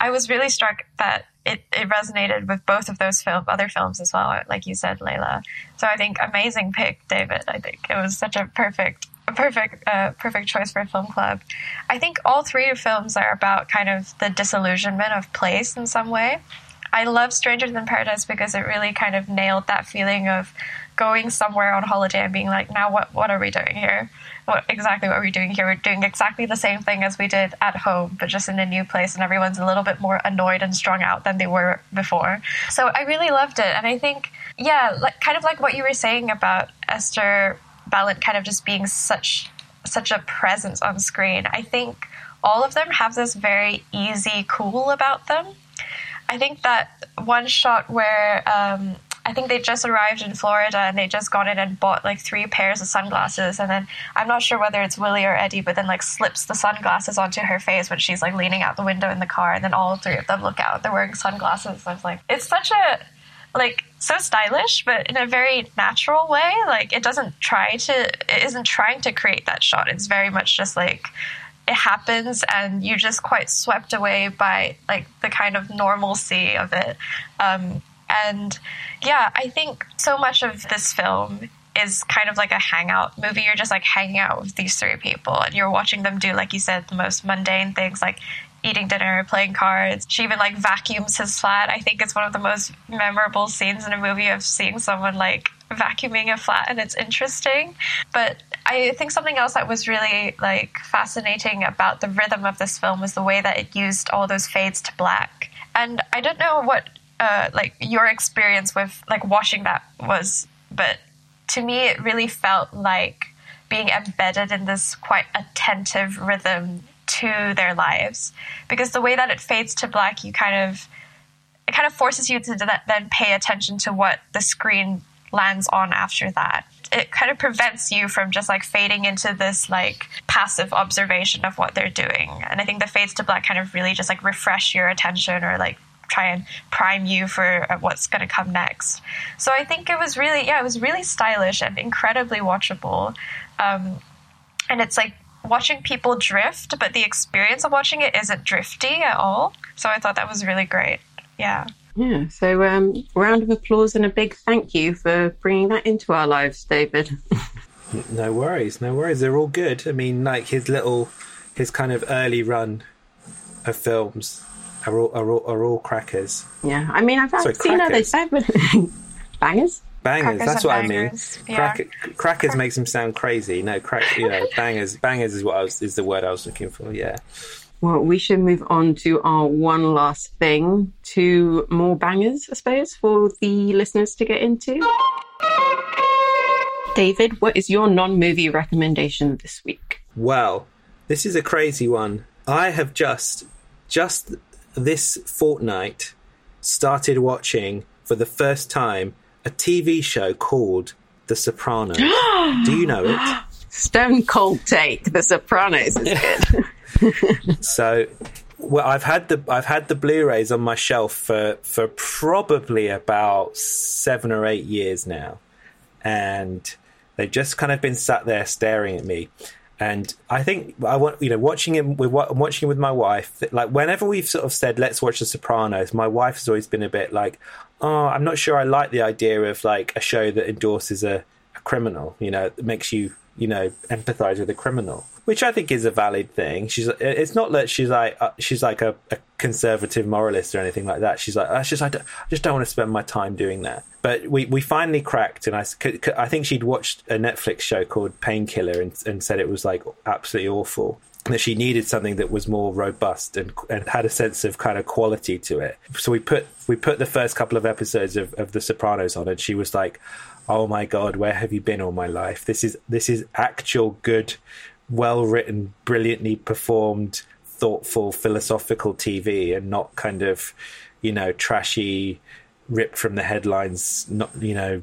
I was really struck that it, it resonated with both of those film, other films as well, like you said, Leila. So I think amazing pick, David. I think it was such a perfect perfect uh, perfect choice for a film club. I think all three films are about kind of the disillusionment of place in some way. I love Stranger Than Paradise because it really kind of nailed that feeling of going somewhere on holiday and being like, now what what are we doing here? What exactly what are we doing here? We're doing exactly the same thing as we did at home, but just in a new place, and everyone's a little bit more annoyed and strung out than they were before. So I really loved it, and I think, yeah, like kind of like what you were saying about Eszter Balint kind of just being such such a presence on screen. I think all of them have this very easy cool about them. I think that one shot where um, I think they just arrived in Florida and they just got in and bought like three pairs of sunglasses. And then I'm not sure whether it's Willie or Eddie, but then like slips the sunglasses onto her face when she's like leaning out the window in the car. And then all three of them look out. They're wearing sunglasses. I was like, it's such a, like, so stylish, but in a very natural way. Like, it doesn't try to, it isn't trying to create that shot. It's very much just like, it happens and you're just quite swept away by like the kind of normalcy of it. Um, and yeah, I think so much of this film is kind of like a hangout movie. You're just like hanging out with these three people and you're watching them do, like you said, the most mundane things like eating dinner, playing cards. She even like vacuums his flat. I think it's one of the most memorable scenes in a movie of seeing someone like vacuuming a flat and it's interesting. But I think something else that was really like fascinating about the rhythm of this film was the way that it used all those fades to black. And I don't know what uh, like your experience with like watching that was, but to me it really felt like being embedded in this quite attentive rhythm to their lives. Because the way that it fades to black you kind of it kind of forces you to then pay attention to what the screen lands on after that. It kind of prevents you from just like fading into this like passive observation of what they're doing. And i think the fades to black kind of really just like refresh your attention or like try and prime you for uh, what's going to come next. So i think it was really yeah it was really stylish and incredibly watchable. Um, and it's like watching people drift but the experience of watching it isn't drifty at all so i thought that was really great yeah yeah, so um, round of applause and a big thank you for bringing that into our lives, David. no worries, no worries. They're all good. I mean, like his little, his kind of early run of films are all are all, are all crackers. Yeah, I mean, I've, Sorry, seen others. bangers. Bangers, that's what bangers. I mean. Yeah. crackers makes them sound crazy. No, crack, you know, bangers. Bangers is what I was is the word I was looking for. Yeah. Well, we should move on to our one last thing, two more bangers, I suppose, for the listeners to get into. David, what is your non movie recommendation this week? Well, this is a crazy one. I have just, just this fortnight, started watching for the first time a TV show called The Sopranos. Do you know it? Stone cold take. The Sopranos is good. so well, I've had the I've had the Blu-rays on my shelf for for probably about seven or eight years now, and they've just kind of been sat there staring at me. And I think I want you know watching him with what I'm watching with my wife. Like whenever we've sort of said let's watch The Sopranos, my wife has always been a bit like, oh, I'm not sure I like the idea of like a show that endorses a, a criminal. You know, makes you you know empathize with a criminal which I think is a valid thing. She's it's not that she's like uh, she's like a, a, conservative moralist or anything like that. She's like that's just I, I just don't want to spend my time doing that. But we, we finally cracked, and I, I think she'd watched a Netflix show called Painkiller and, and said it was like absolutely awful. That she needed something that was more robust and, and had a sense of kind of quality to it. So we put we put the first couple of episodes of, of The Sopranos on, and she was like, "Oh my god, where have you been all my life? This is this is actual good well written, brilliantly performed, thoughtful, philosophical TV and not kind of, you know, trashy, ripped from the headlines, not, you know,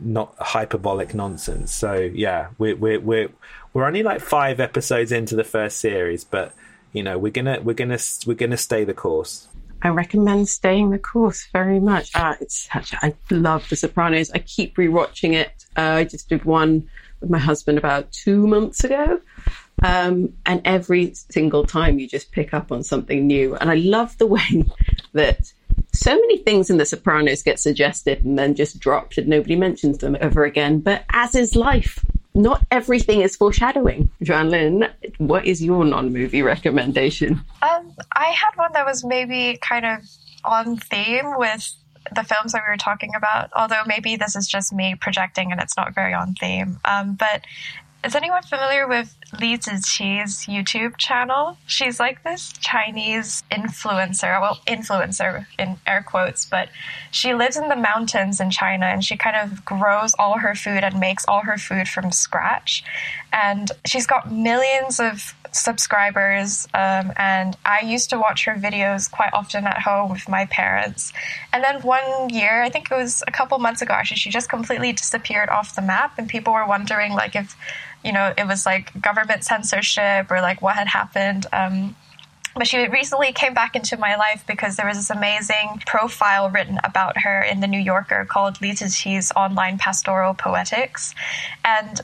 not hyperbolic nonsense. So yeah, we're we're we're we're only like five episodes into the first series, but you know we're gonna we're gonna we're gonna stay the course. I recommend staying the course very much. Uh, it's such, I love The Sopranos. I keep rewatching it. Uh, I just did one with my husband about two months ago. Um, and every single time you just pick up on something new. And I love the way that so many things in The Sopranos get suggested and then just dropped and nobody mentions them ever again. But as is life, not everything is foreshadowing. Lynn, what is your non movie recommendation? Um, I had one that was maybe kind of on theme with the films that we were talking about, although maybe this is just me projecting and it's not very on theme. Um, but is anyone familiar with Li Ziqi's YouTube channel? She's like this Chinese influencer, well, influencer in air quotes, but she lives in the mountains in China and she kind of grows all her food and makes all her food from scratch. And she's got millions of subscribers. Um, and I used to watch her videos quite often at home with my parents. And then one year, I think it was a couple months ago, actually, she just completely disappeared off the map. And people were wondering, like, if you know, it was like government censorship or like what had happened. Um, but she recently came back into my life because there was this amazing profile written about her in the New Yorker called Li Ziqi's Online Pastoral Poetics. And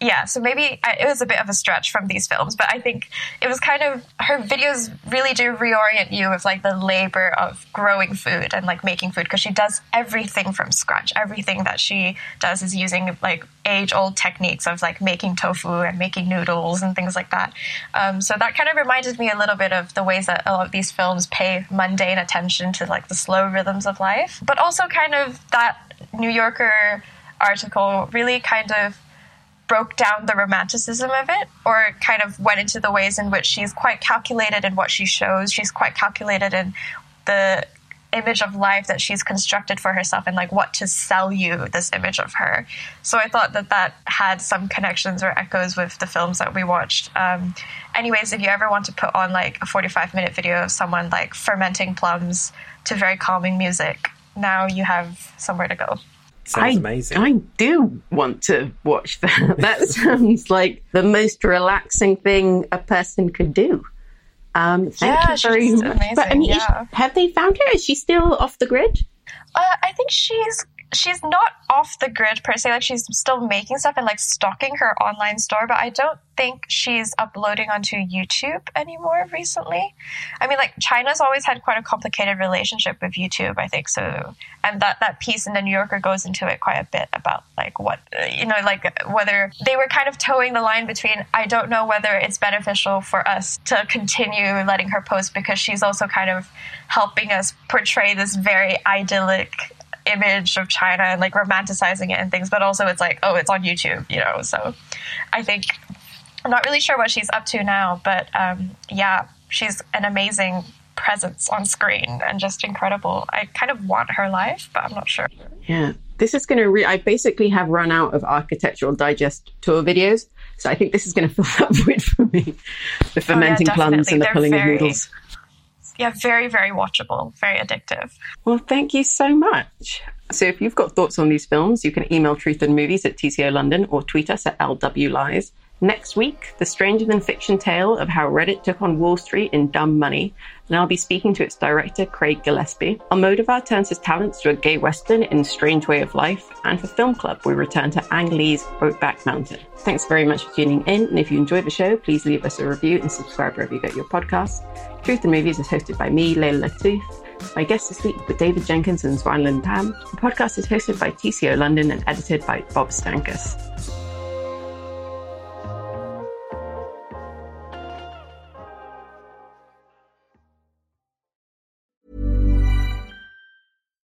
yeah, so maybe it was a bit of a stretch from these films, but I think it was kind of her videos really do reorient you with like the labor of growing food and like making food because she does everything from scratch. Everything that she does is using like age old techniques of like making tofu and making noodles and things like that. Um, so that kind of reminded me a little bit of the ways that a lot of these films pay mundane attention to like the slow rhythms of life, but also kind of that New Yorker article really kind of broke down the romanticism of it or kind of went into the ways in which she's quite calculated in what she shows. She's quite calculated in the image of life that she's constructed for herself and like what to sell you this image of her. So I thought that that had some connections or echoes with the films that we watched. Um, anyways, if you ever want to put on like a 45 minute video of someone like fermenting plums to very calming music, now you have somewhere to go. Sounds I, amazing. I do want to watch that. that sounds like the most relaxing thing a person could do. Um, thank Yeah, you very she's much. amazing, but I mean, is- yeah. have they found her? Is she still off the grid? Uh, I think she's she's not off the grid per se. Like she's still making stuff and like stocking her online store, but I don't think she's uploading onto YouTube anymore recently. I mean, like China's always had quite a complicated relationship with YouTube. I think so, and that that piece in the New Yorker goes into it quite a bit about like what you know, like whether they were kind of toeing the line between I don't know whether it's beneficial for us to continue letting her post because she's also kind of helping us portray this very idyllic image of China and like romanticizing it and things, but also it's like, oh, it's on YouTube, you know. So I think I'm not really sure what she's up to now, but um, yeah, she's an amazing presence on screen and just incredible. I kind of want her life, but I'm not sure. Yeah. This is going to, re- I basically have run out of Architectural Digest tour videos. So I think this is going to fill that void for me. The fermenting plums and the They're pulling very- of noodles. Yeah, very, very watchable, very addictive. Well, thank you so much. So if you've got thoughts on these films, you can email Truth and Movies at TCO London or tweet us at LW Lies. Next week, the stranger than fiction tale of how Reddit took on Wall Street in Dumb Money, and I'll be speaking to its director, Craig Gillespie. Almodovar turns his talents to a gay western in Strange Way of Life, and for Film Club, we return to Ang Lee's Brokeback Mountain. Thanks very much for tuning in, and if you enjoyed the show, please leave us a review and subscribe wherever you get your podcasts. Truth and Movies is hosted by me, Leila Latif. My guests this week were David Jenkins and Xuanlin Tham. The podcast is hosted by TCO London and edited by Bob Stankus.